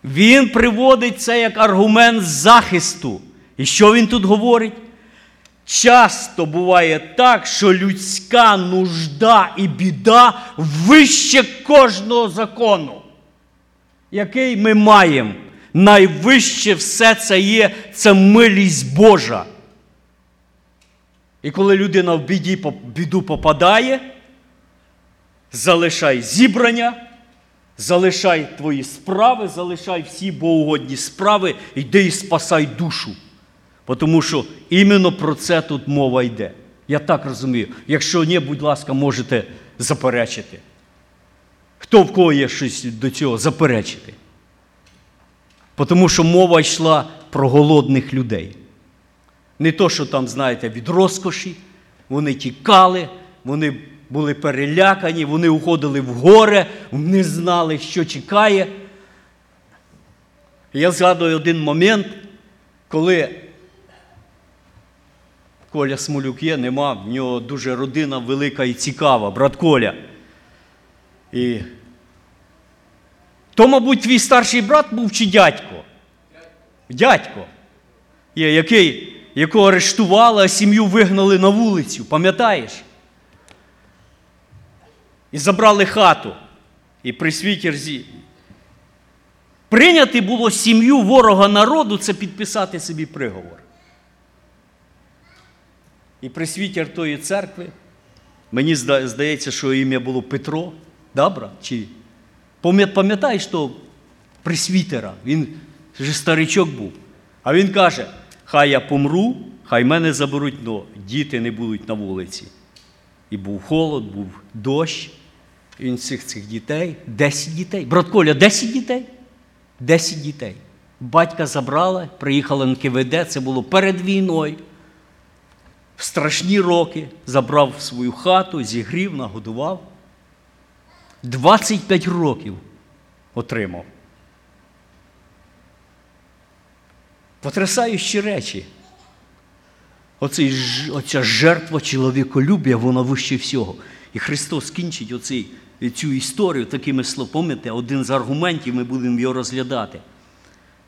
A: Він приводить це як аргумент захисту. І що він тут говорить? Часто буває так, що людська нужда і біда вище кожного закону, який ми маємо. Найвище все це є це милість Божа. І коли людина в біді, біду попадає, залишай зібрання, залишай твої справи, залишай всі богоугодні справи, йди і спасай душу. Тому що іменно про це тут мова йде. Я так розумію. Якщо ні, будь ласка, можете заперечити. Хто в кого є щось до цього заперечити? Тому що мова йшла про голодних людей. Не то, що там, знаєте, від розкоші, вони тікали, вони були перелякані, вони уходили в горе, не знали, що чекає. Я згадую один момент, коли Коля Смолюк є, нема, в нього дуже родина велика і цікава, брат Коля. І то, мабуть, твій старший брат був чи дядько? Дядько. Який, якого арештували, а сім'ю вигнали на вулицю, пам'ятаєш? І забрали хату. І при світі рзі. Прийняти було сім'ю ворога народу це підписати собі приговор. І присвітер тої церкви, мені здається, що ім'я було Петро, да? Чи пам'ят- пам'ятаєш того присвітера? Він же старичок був. А він каже: хай я помру, хай мене заберуть, но діти не будуть на вулиці. І був холод, був дощ. Він цих цих дітей, 10 дітей. Брат Коля, 10 дітей? 10 дітей. Батька забрала, приїхала на КВД, це було перед війною в страшні роки забрав свою хату, зігрів, нагодував. 25 років отримав. Потрясаючі речі. Оцей, оця жертва чоловіколюбія, вона вище всього. І Христос кінчить оцей, цю історію такими словами. Пам'ятаєте, один з аргументів, ми будемо його розглядати.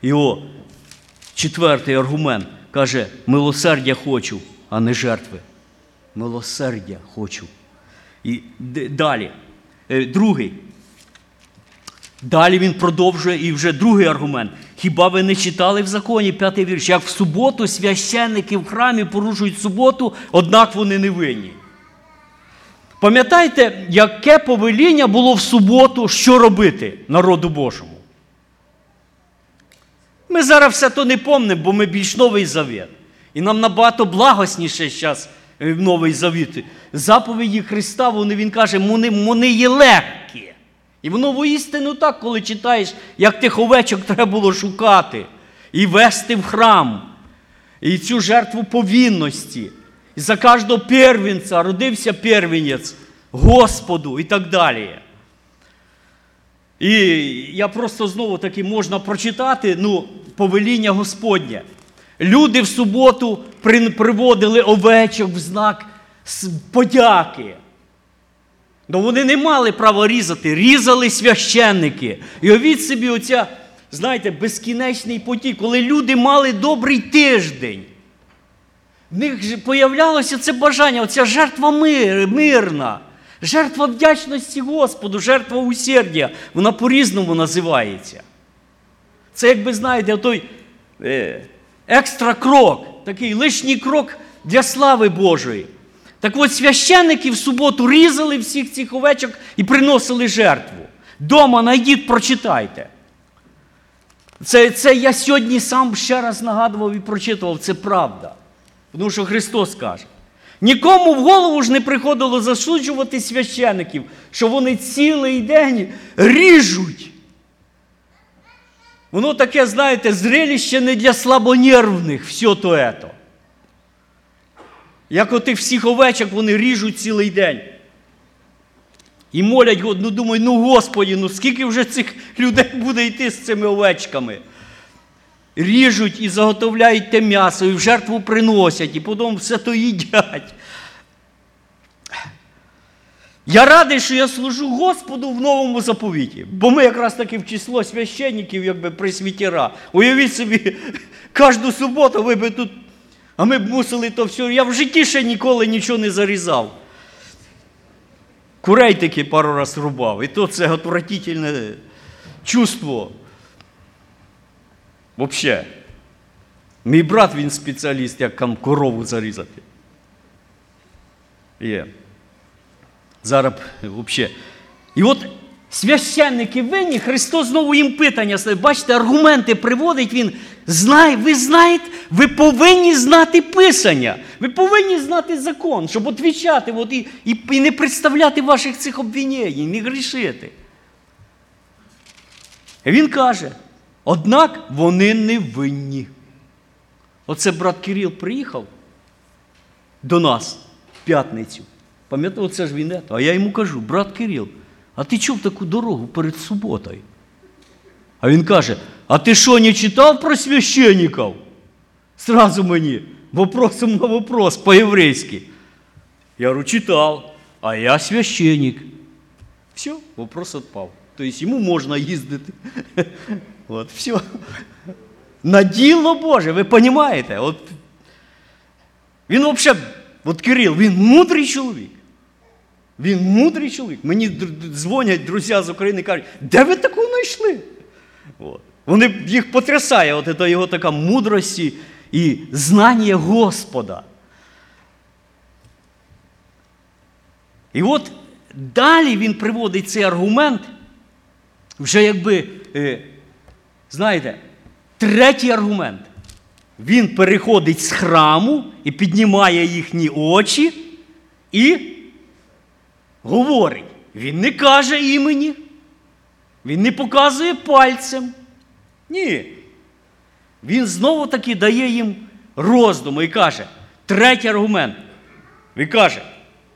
A: Його четвертий аргумент каже: милосердя хочу, а не жертви. Милосердя хочу. І далі. Е, Другий. Далі він продовжує і вже другий аргумент. Хіба ви не читали в законі п'ятий вірш? Як в суботу священники в храмі порушують суботу, однак вони не винні. Пам'ятаєте, яке повеління було в суботу, що робити народу Божому? Ми зараз все то не помнимо, бо ми більш новий завіт. І нам набагато благосніше зараз новий завіт. Заповіді Христа, вони, він каже, вони, вони є легкі. І воно воістину так, коли читаєш, як тих овечок треба було шукати і вести в храм. І цю жертву повінності. І за кожного первенця родився первенець Господу і так далі. І я просто знову таки можна прочитати ну, повеління Господнє. Люди в суботу приводили овечок в знак подяки. Ну вони не мали права різати, різали священники. І овіть собі оця, знаєте, безкінечний потік, коли люди мали добрий тиждень. В них появлялося це бажання, оця жертва мир, мирна, жертва вдячності Господу, жертва усердя. Вона по-різному називається. Це, як ви знаєте, той е, екстра крок, такий лишній крок для слави Божої. Так от священники в суботу різали всіх цих овечок і приносили жертву. Дома найдіть, прочитайте. Це, це я сьогодні сам ще раз нагадував і прочитував, це правда. Тому що Христос каже. Нікому в голову ж не приходило засуджувати священиків, що вони цілий день ріжуть. Воно таке, знаєте, зрелище не для слабонервних, все то ето. Як отих всіх овечок вони ріжуть цілий день. І молять, ну думаю, ну Господі, ну скільки вже цих людей буде йти з цими овечками? Ріжуть і заготовляють те м'ясо, і в жертву приносять, і потім все то їдять. Я радий, що я служу Господу в новому заповіті. Бо ми якраз таки в число священників, якби присвітіра. Уявіть собі, кожну суботу ви би тут. А ми б мусили то все. Я в житті ще ніколи нічого не зарізав. Курей таки пару раз рубав. І то це отвратительне чувство. Взагалі. Мій брат він спеціаліст, як там корову зарізати. Є. Зараз взагалі. І от священники винні, Христос знову їм питання. Бачите, аргументи приводить Він. Знає, ви знаєте, ви повинні знати Писання. Ви повинні знати закон, щоб відвічати от, і, і, і не представляти ваших цих обвинень, не грішити. І Він каже, однак вони не винні. Оце брат Кирил приїхав до нас в п'ятницю. Пам'ятаєте, оце ж він. А я йому кажу, брат Кирил, а ти чув таку дорогу перед суботою? А він каже: А ти що, не читав про священників? Сразу мені вопросом на вопрос по-єврейськи. Я говорю, читав, а я священник. Все, вопрос відпав. Тобто йому можна їздити. От, все. На діло Боже, ви розумієте? От, він взагалі, от Кирил, він мудрий чоловік. Він мудрий чоловік. Мені дзвонять друзі з України і кажуть, де ви таку знайшли? От. Вони їх потрясає, от це його така мудрості і знання Господа. І от далі він приводить цей аргумент, вже якби, е, знаєте, третій аргумент. Він переходить з храму і піднімає їхні очі і говорить. Він не каже імені, він не показує пальцем. Ні. Він знову таки дає їм роздуму і каже, третій аргумент. Він каже,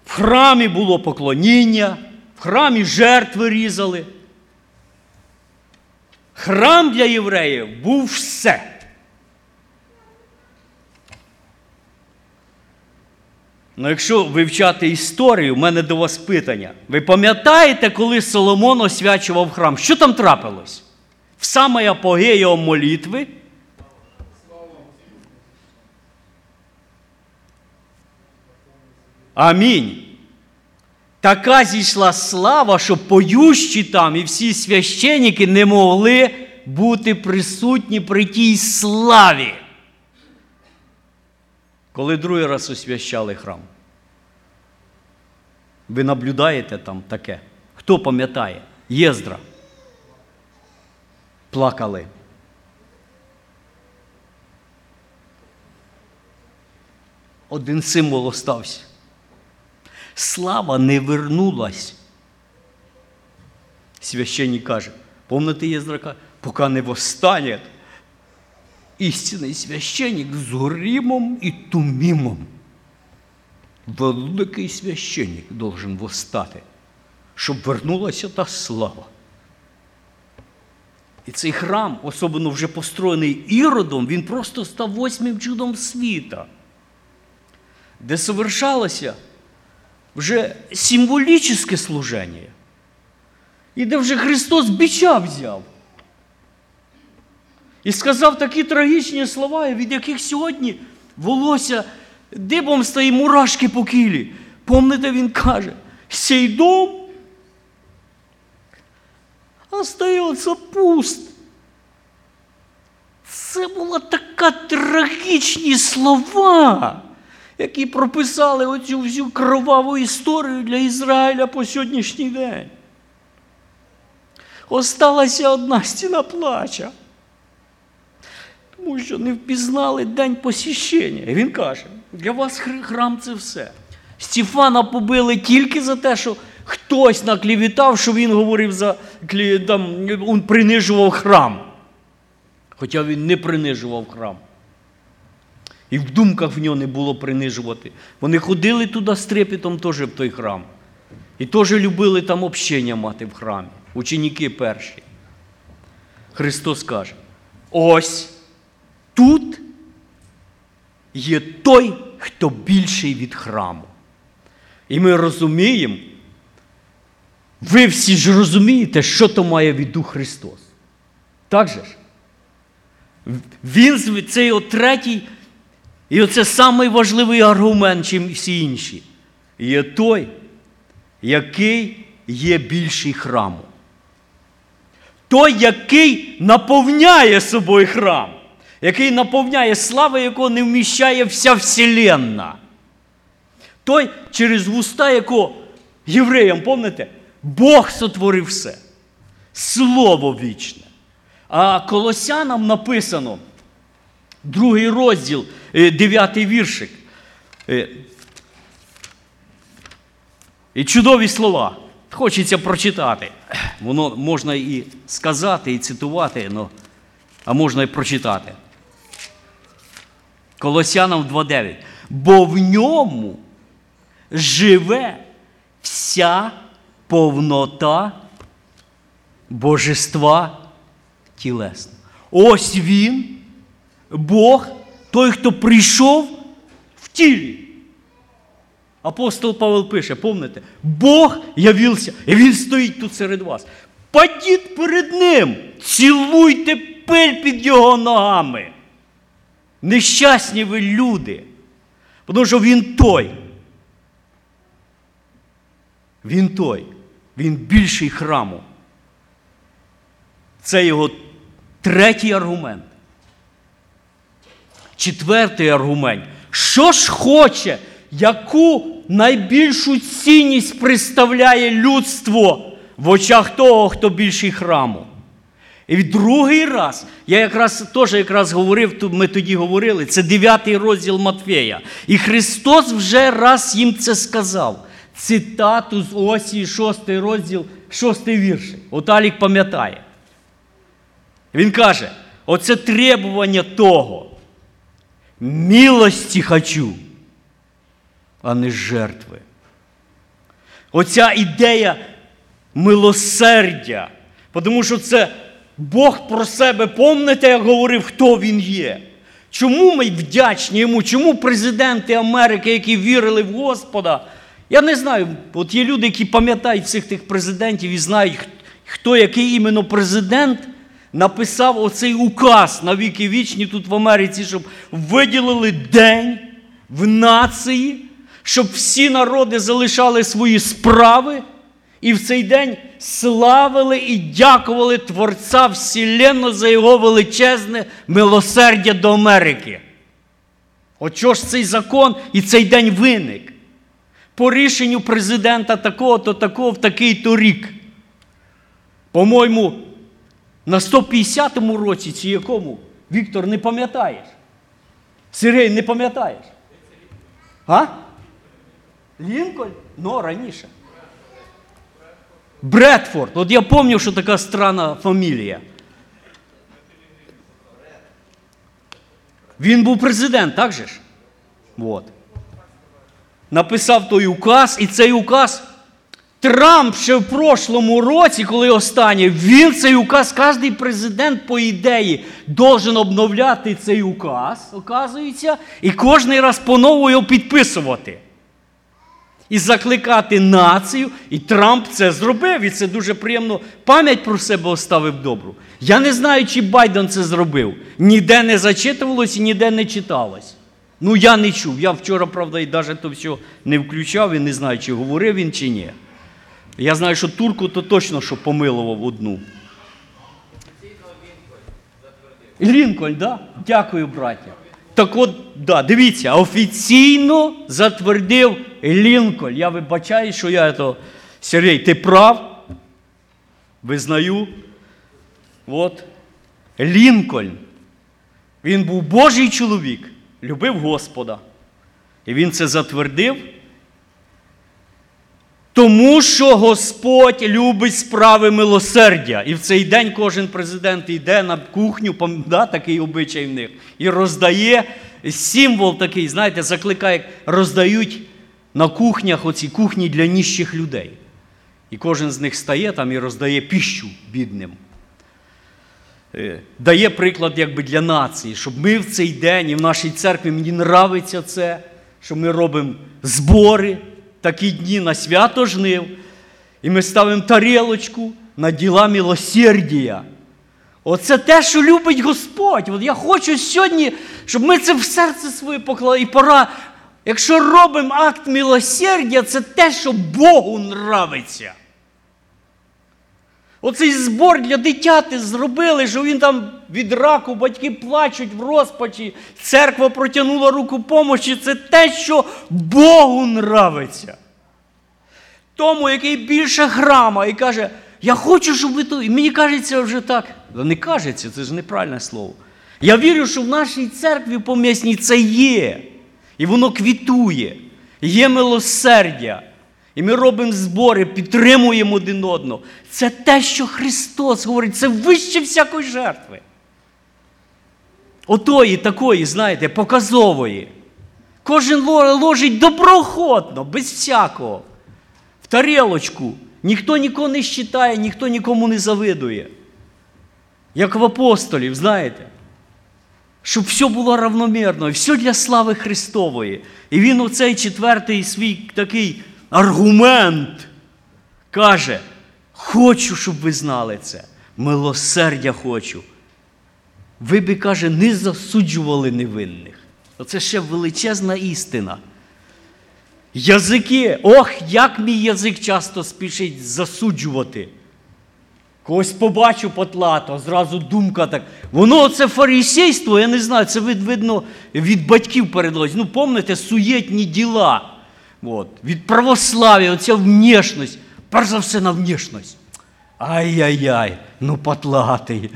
A: в храмі було поклоніння, в храмі жертви різали. Храм для євреїв був все. Ну, якщо вивчати історію, в мене до вас питання. Ви пам'ятаєте, коли Соломон освячував храм? Що там трапилось? В саме апогеї молитви. Амінь. Така зійшла слава, що поющі там і всі священники не могли бути присутні при тій славі. Коли другий раз освящали храм. Ви наблюдаєте там таке? Хто пам'ятає? Єздра. Плакали. Один символ остався. Слава не вернулась. Священник каже, помните Єздра поки не восстане істинний священник з гримом і тумімом. Великий священник должен восстати, щоб вернулася та слава. І цей храм, особливо вже построєний іродом, він просто став восьмим чудом світа, де совершалося вже символічне служення. І де вже Христос бича взяв. І сказав такі трагічні слова, від яких сьогодні волосся дибом стає мурашки по кілі. Помните, він каже, сей дом остається пуст. Це була така трагічні слова, які прописали оцю всю кроваву історію для Ізраїля по сьогоднішній день. Осталася одна стіна плача. Тому що не впізнали день посіщення. І він каже: для вас храм це все. Стефана побили тільки за те, що хтось наклівітав, що він говорив за там, він принижував храм. Хоча він не принижував храм. І в думках в нього не було принижувати. Вони ходили туди з трепетом теж в той храм. І теж любили там общення мати в храмі. Ученики перші. Христос каже: ось тут є той, хто більший від храму. І ми розуміємо, Ви всі ж розумієте, що то має в виду Христос. Так же ж? Він з- це третій, і оце самий важливий аргумент, чим всі інші. Є той, який є більший храму. Той, який наповняє собою храм, який наповняє слава, якого не вміщає вся вселенна. Той, через вуста якого євреям, пам'ятаєте, Бог сотворив все. Слово вічне. А колосянам написано, другий розділ, е, дев'ятий віршик. Е, І чудові слова. Хочеться прочитати. Воно можна і сказати, і цитувати, но, а можна і прочитати. Колосянам 2.9. Бо в ньому живе вся повнота божества тілесна. Ось він, Бог, той, хто прийшов в тілі. Апостол Павел пише, помните, Бог явився, і Він стоїть тут серед вас. Падіть перед Ним, цілуйте пиль під Його ногами. Нещасні ви люди. Тому що Він той. Він той. Він більший храму. Це його третій аргумент. Четвертий аргумент. Що ж хоче, яку найбільшу цінність представляє людство в очах того, хто більший храму? І другий раз, я якраз теж якраз говорив, ми тоді говорили, це 9 розділ Матфея. І Христос вже раз їм це сказав. Цитату з Осії, 6 розділ, 6 вірш. От Алік пам'ятає. Він каже: оце требування того. Милості хочу, а не жертви. Оця ідея милосердя. Тому що це Бог про себе, помните, як говорив, хто він є. Чому ми вдячні йому? Чому президенти Америки, які вірили в Господа? Я не знаю, от є люди, які пам'ятають всіх тих президентів і знають, хто який іменно президент написав оцей указ на віки вічні тут в Америці, щоб виділили день в нації, щоб всі народи залишали свої справи і в цей день славили і дякували Творця Вселенно за його величезне милосердя до Америки. От ж цей закон і цей день виник? По рішенню президента такого-то, такого в такий-то рік. По-моєму, на 150-му році чи якому, Віктор, не пам'ятаєш? Сергій, не пам'ятаєш? А? Лінкольн? Ну, раніше. Бредфорд. От я пам'ятаю, що така странна фамілія. Він був президент, так же ж? От. Написав той указ, і цей указ Трамп ще в прошлому році, коли останній, він цей указ, кожен президент, по ідеї, должен обновляти цей указ, оказується, і кожен раз по-новому його підписувати. І закликати націю, і Трамп це зробив, і це дуже приємно. Пам'ять про себе оставив добру. Я не знаю, чи Байден це зробив. Ніде не зачитувалось і ніде не читалось. Ну, я не чув. Я вчора, правда, і навіть то все не включав і не знаю, чи говорив він, чи ні. Я знаю, що турку то точно що помилував одну. Лінкольн, да? Дякую, браття. Так от, да, дивіться, офіційно затвердив Лінкольн. Я вибачаю, що я то. Сергій, ти прав. Визнаю. От. Лінкольн. Він був Божий чоловік, любив Господа. І він це затвердив. Тому що Господь любить справи милосердя. І в цей день кожен президент йде на кухню, да, такий обичай в них, і роздає символ такий, знаєте, закликає, роздають на кухнях оці кухні для ніщих людей. І кожен з них стає там і роздає піщу бідним. Е, Дає приклад якби для нації, щоб ми в цей день і в нашій церкві мені нравиться це, що ми робимо збори, такі дні на свято жнив. І ми ставимо тарілочку на діла милосердія. Оце те, що любить Господь. От я хочу сьогодні, щоб ми це в серце своє поклали. І пора, якщо робимо акт милосердя, це те, що Богу нравиться. Оцей збор для дитяти зробили, що він там від раку, батьки плачуть в розпачі, церква протягнула руку помочі. Це те, що Богу нравиться. Тому, який більше храма, і каже, я хочу, щоб ви тут. І мені кажеться вже так. Та не кажеться, це ж неправильне слово. Я вірю, що в нашій церкві пом'ясній це є. І воно квітує. Є милосердя. І ми робимо збори, підтримуємо один одного. Це те, що Христос говорить, це вище всякої жертви. Отої, такої, знаєте, показової. Кожен ложить доброохотно, без всякого. В тарілочку. Ніхто нікого не щитає, ніхто нікому не завидує. Як в апостолів, знаєте. Щоб все було равномірно, все для слави Христової. І він оцей четвертий свій такий аргумент каже: хочу, щоб ви знали це. Милосердя хочу. Ви би, каже, не засуджували невинних. Оце ще величезна істина. Язики, ох, як мій язик часто спішить засуджувати. Когось побачу потлато, зразу думка так. Воно це фарисейство, я не знаю, це видно від батьків передалось. Ну, пам'ятаєте, суєтні діла. От. Від православ'я, оця внешність. Перш за все на внешність. Ай-яй-яй, ну потлатий.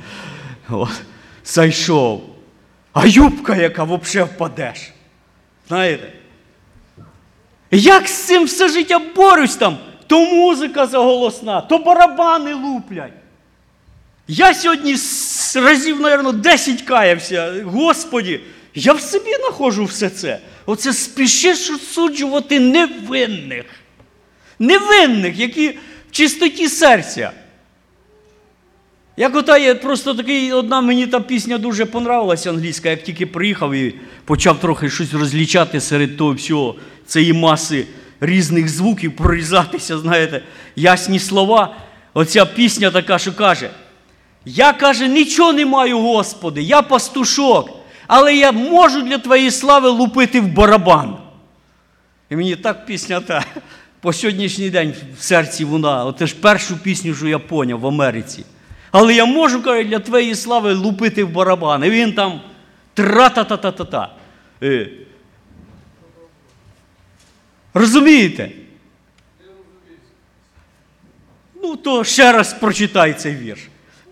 A: От. Зайшов. А юбка, яка взагалі впадеш. Знаєте? Як з цим все життя борюсь там? То музика заголосна, то барабани луплять. Я сьогодні разів, мабуть, 10 каявся. Господі, я в собі знаходжу все це. Оце спішиш осуджувати невинних. Невинних, які в чистоті серця. Як ота є просто такий, одна мені та пісня дуже понравилася англійська, як тільки приїхав і почав трохи щось розлічати серед того всього, цієї маси різних звуків, прорізатися, знаєте, ясні слова. Оця пісня така, що каже: Я каже, нічого не маю, Господи, я пастушок, але я можу для Твоєї слави лупити в барабан. І мені так пісня та по сьогоднішній день в серці вона. Оце ж першу пісню, що я поняв в Америці. Але я можу, каже, для твоєї слави лупити в барабан. І він там тра-та-та-та-та-та. Е. Розумієте? Ну, то ще раз прочитай цей вірш.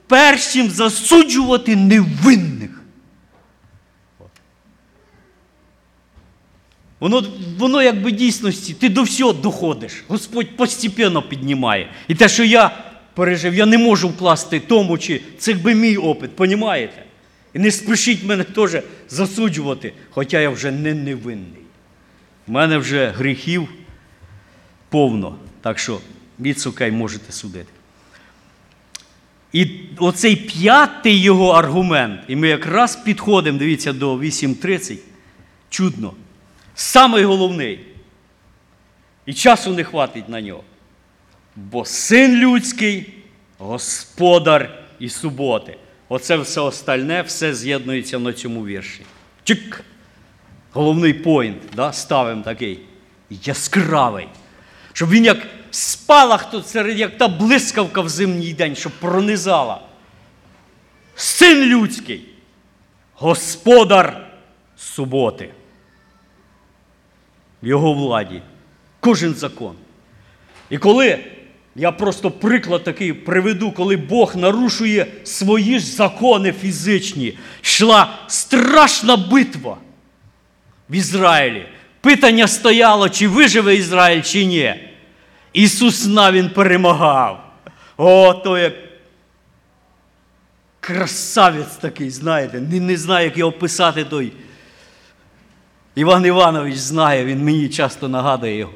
A: Перш чим засуджувати невинних. Воно, воно якби дійсності, ти до всього доходиш. Господь постепенно піднімає. І те, що я пережив, я не можу вкласти тому, чи це якби мій опит, понімаєте? І не спішіть мене теж засуджувати, хоча я вже не невинний. У мене вже гріхів повно. Так що відсукай можете судити. І оцей п'ятий його аргумент, і ми якраз підходимо, дивіться, до 8.30, чудно. Самий головний. І часу не хватить на нього. Бо син людський, господар і суботи. Оце все остальне, все з'єднується на цьому вірші. Чик! Головний поінт, да, ставимо такий яскравий. Щоб він як спалах тут серед, як та блискавка в зимній день, щоб пронизала. Син людський, господар суботи. В його владі. Кожен закон. І коли я просто приклад такий приведу, коли Бог нарушує свої ж закони фізичні, йшла страшна битва в Ізраїлі. Питання стояло, чи виживе Ізраїль, чи ні. Ісус на він перемагав. О, то як красавець такий, знаєте, не, не знаю, як його описати той. Іван Іванович знає, він мені часто нагадує його.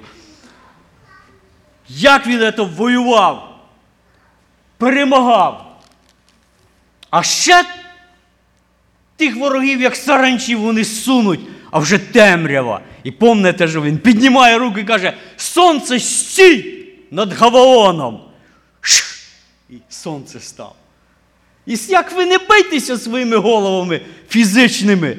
A: Як він це воював, перемагав. А ще тих ворогів, як саранчів, вони сунуть, а вже темрява. І помните, що він піднімає руки і каже: Сонце стій! над Гаваоном. Шх! І сонце стало. І як ви не бийтеся своїми головами фізичними.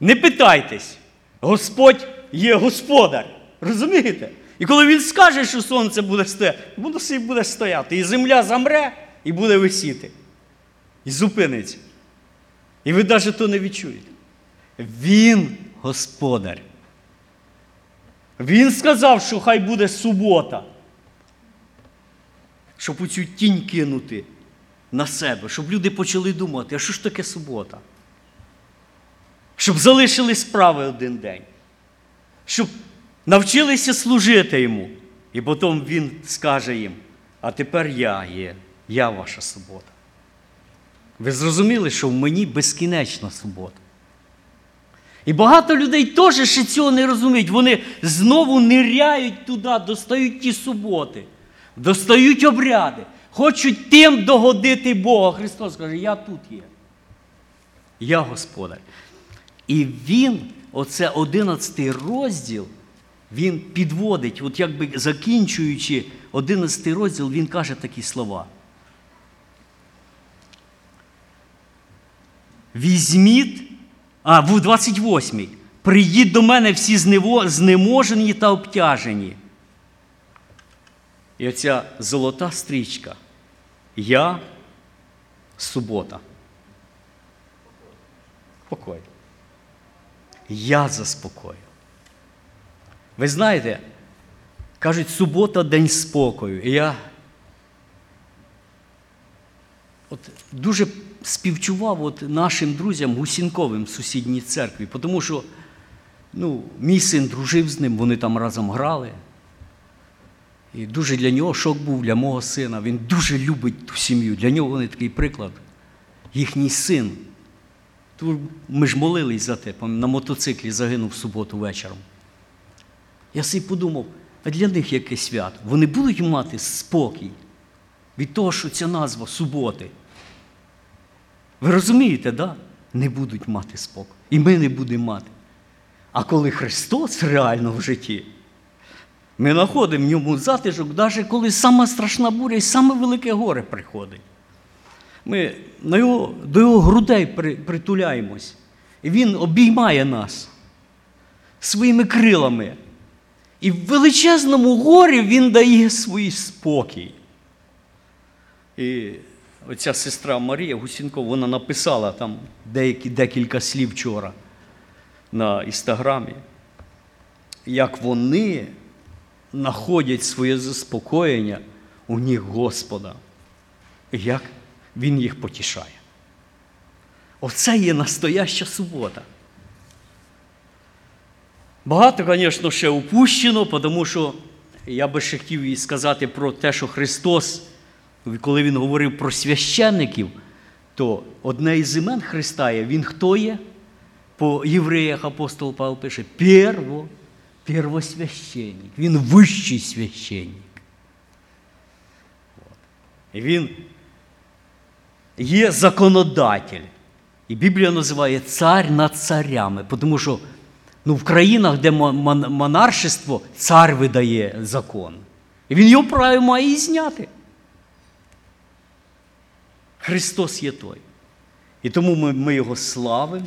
A: Не питайтесь. Господь є господар. Розумієте? І коли він скаже, що сонце буде стояти, воно собі буде стояти. І земля замре і буде висіти. І зупиниться. І ви навіть то не відчуєте. Він господар. Він сказав, що хай буде субота. Щоб оцю тінь кинути на себе, щоб люди почали думати, а що ж таке субота? Щоб залишили справи один день, щоб навчилися служити йому. І потім він скаже їм: а тепер я є, я ваша субота. Ви зрозуміли, що в мені безкінечна субота. І багато людей теж ще цього не розуміють. Вони знову ниряють туди, достають ті суботи, достають обряди, хочуть тим догодити Бога. Христос каже, я тут є. Я господар. І він, оце 11 розділ, він підводить, от якби закінчуючи 11 розділ, він каже такі слова. Візьміть, а в 28-й. Приїдь до мене всі знеможені та обтяжені. І оця золота стрічка. Я субота. Покой. Я заспокою. Ви знаєте, кажуть, субота день спокою. І я от дуже співчував от нашим друзям Гусінковим в сусідній церкві, тому що ну, мій син дружив з ним, вони там разом грали. І дуже для нього шок був для мого сина. Він дуже любить ту сім'ю. Для нього вони такий приклад. Їхній син. Ми ж молились за те, на мотоциклі загинув в суботу вечором. Я собі подумав, а для них яке свято? Вони будуть мати спокій від того, що ця назва суботи. Ви розумієте, да? Не будуть мати спокій. І ми не будемо мати. А коли Христос реально в житті, ми знаходимо в ньому затишок, навіть коли сама страшна буря і саме велике горе приходить. Ми на його, до його грудей при, притуляємось. І він обіймає нас своїми крилами. І в величезному горі він дає свій спокій. І оця сестра Марія Гусінкова, вона написала там деякі, декілька слів вчора на інстаграмі, як вони знаходять своє заспокоєння у них Господа. Як Він їх потішає. Оце є настояща субота. Багато, звісно, ще упущено, тому що я би ще хотів і сказати про те, що Христос, коли Він говорив про священників, то одне із імен Христа є, Він хто є? По євреях апостол Павло пише, перво, первосвященник. Він вищий священник. І він є законодатель. І Біблія називає цар над царями, тому що ну, в країнах, де мон- мон- монаршество, цар видає закон. І він його право має і зняти. Христос є той. І тому ми, ми його славимо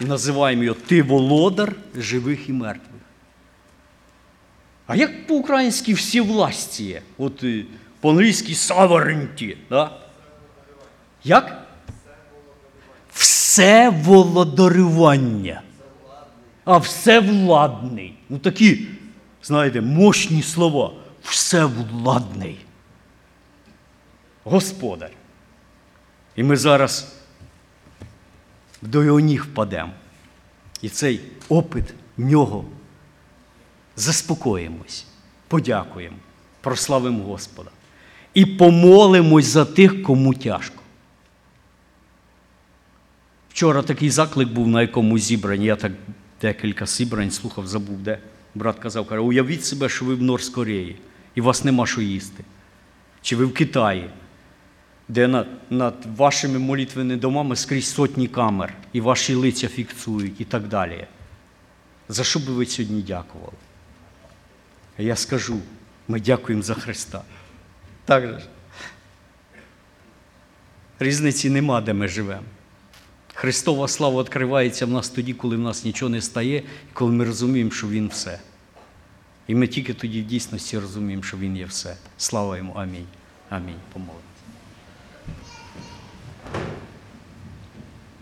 A: і називаємо його Ти володар живих і мертвих. А як по-українськи всі власті є? От е, по-англійськи sovereignty, да? Як? Все володарювання. А всевладний. Ну такі, знаєте, мощні слова. Всевладний. Господар. І ми зараз до його ніг впадемо. І цей опит в нього заспокоїмось, подякуємо, прославимо Господа. І помолимось за тих, кому тяжко. Вчора такий заклик був на якомусь зібранні. Я так декілька зібрань слухав, забув, де. Брат казав, каже, уявіть себе, що ви в Норськ-Кореї, і вас нема що їсти. Чи ви в Китаї, де над, над вашими молитвеними домами скрізь сотні камер, і ваші лиця фіксують і так далі. За що би ви сьогодні дякували? Я скажу, ми дякуємо за Христа. Так же. Різниці нема, де ми живемо. Христова слава відкривається в нас тоді, коли в нас нічого не стає, і коли ми розуміємо, що Він все. І ми тільки тоді в дійсності розуміємо, що Він є все. Слава йому. Амінь. Амінь. Помолимося.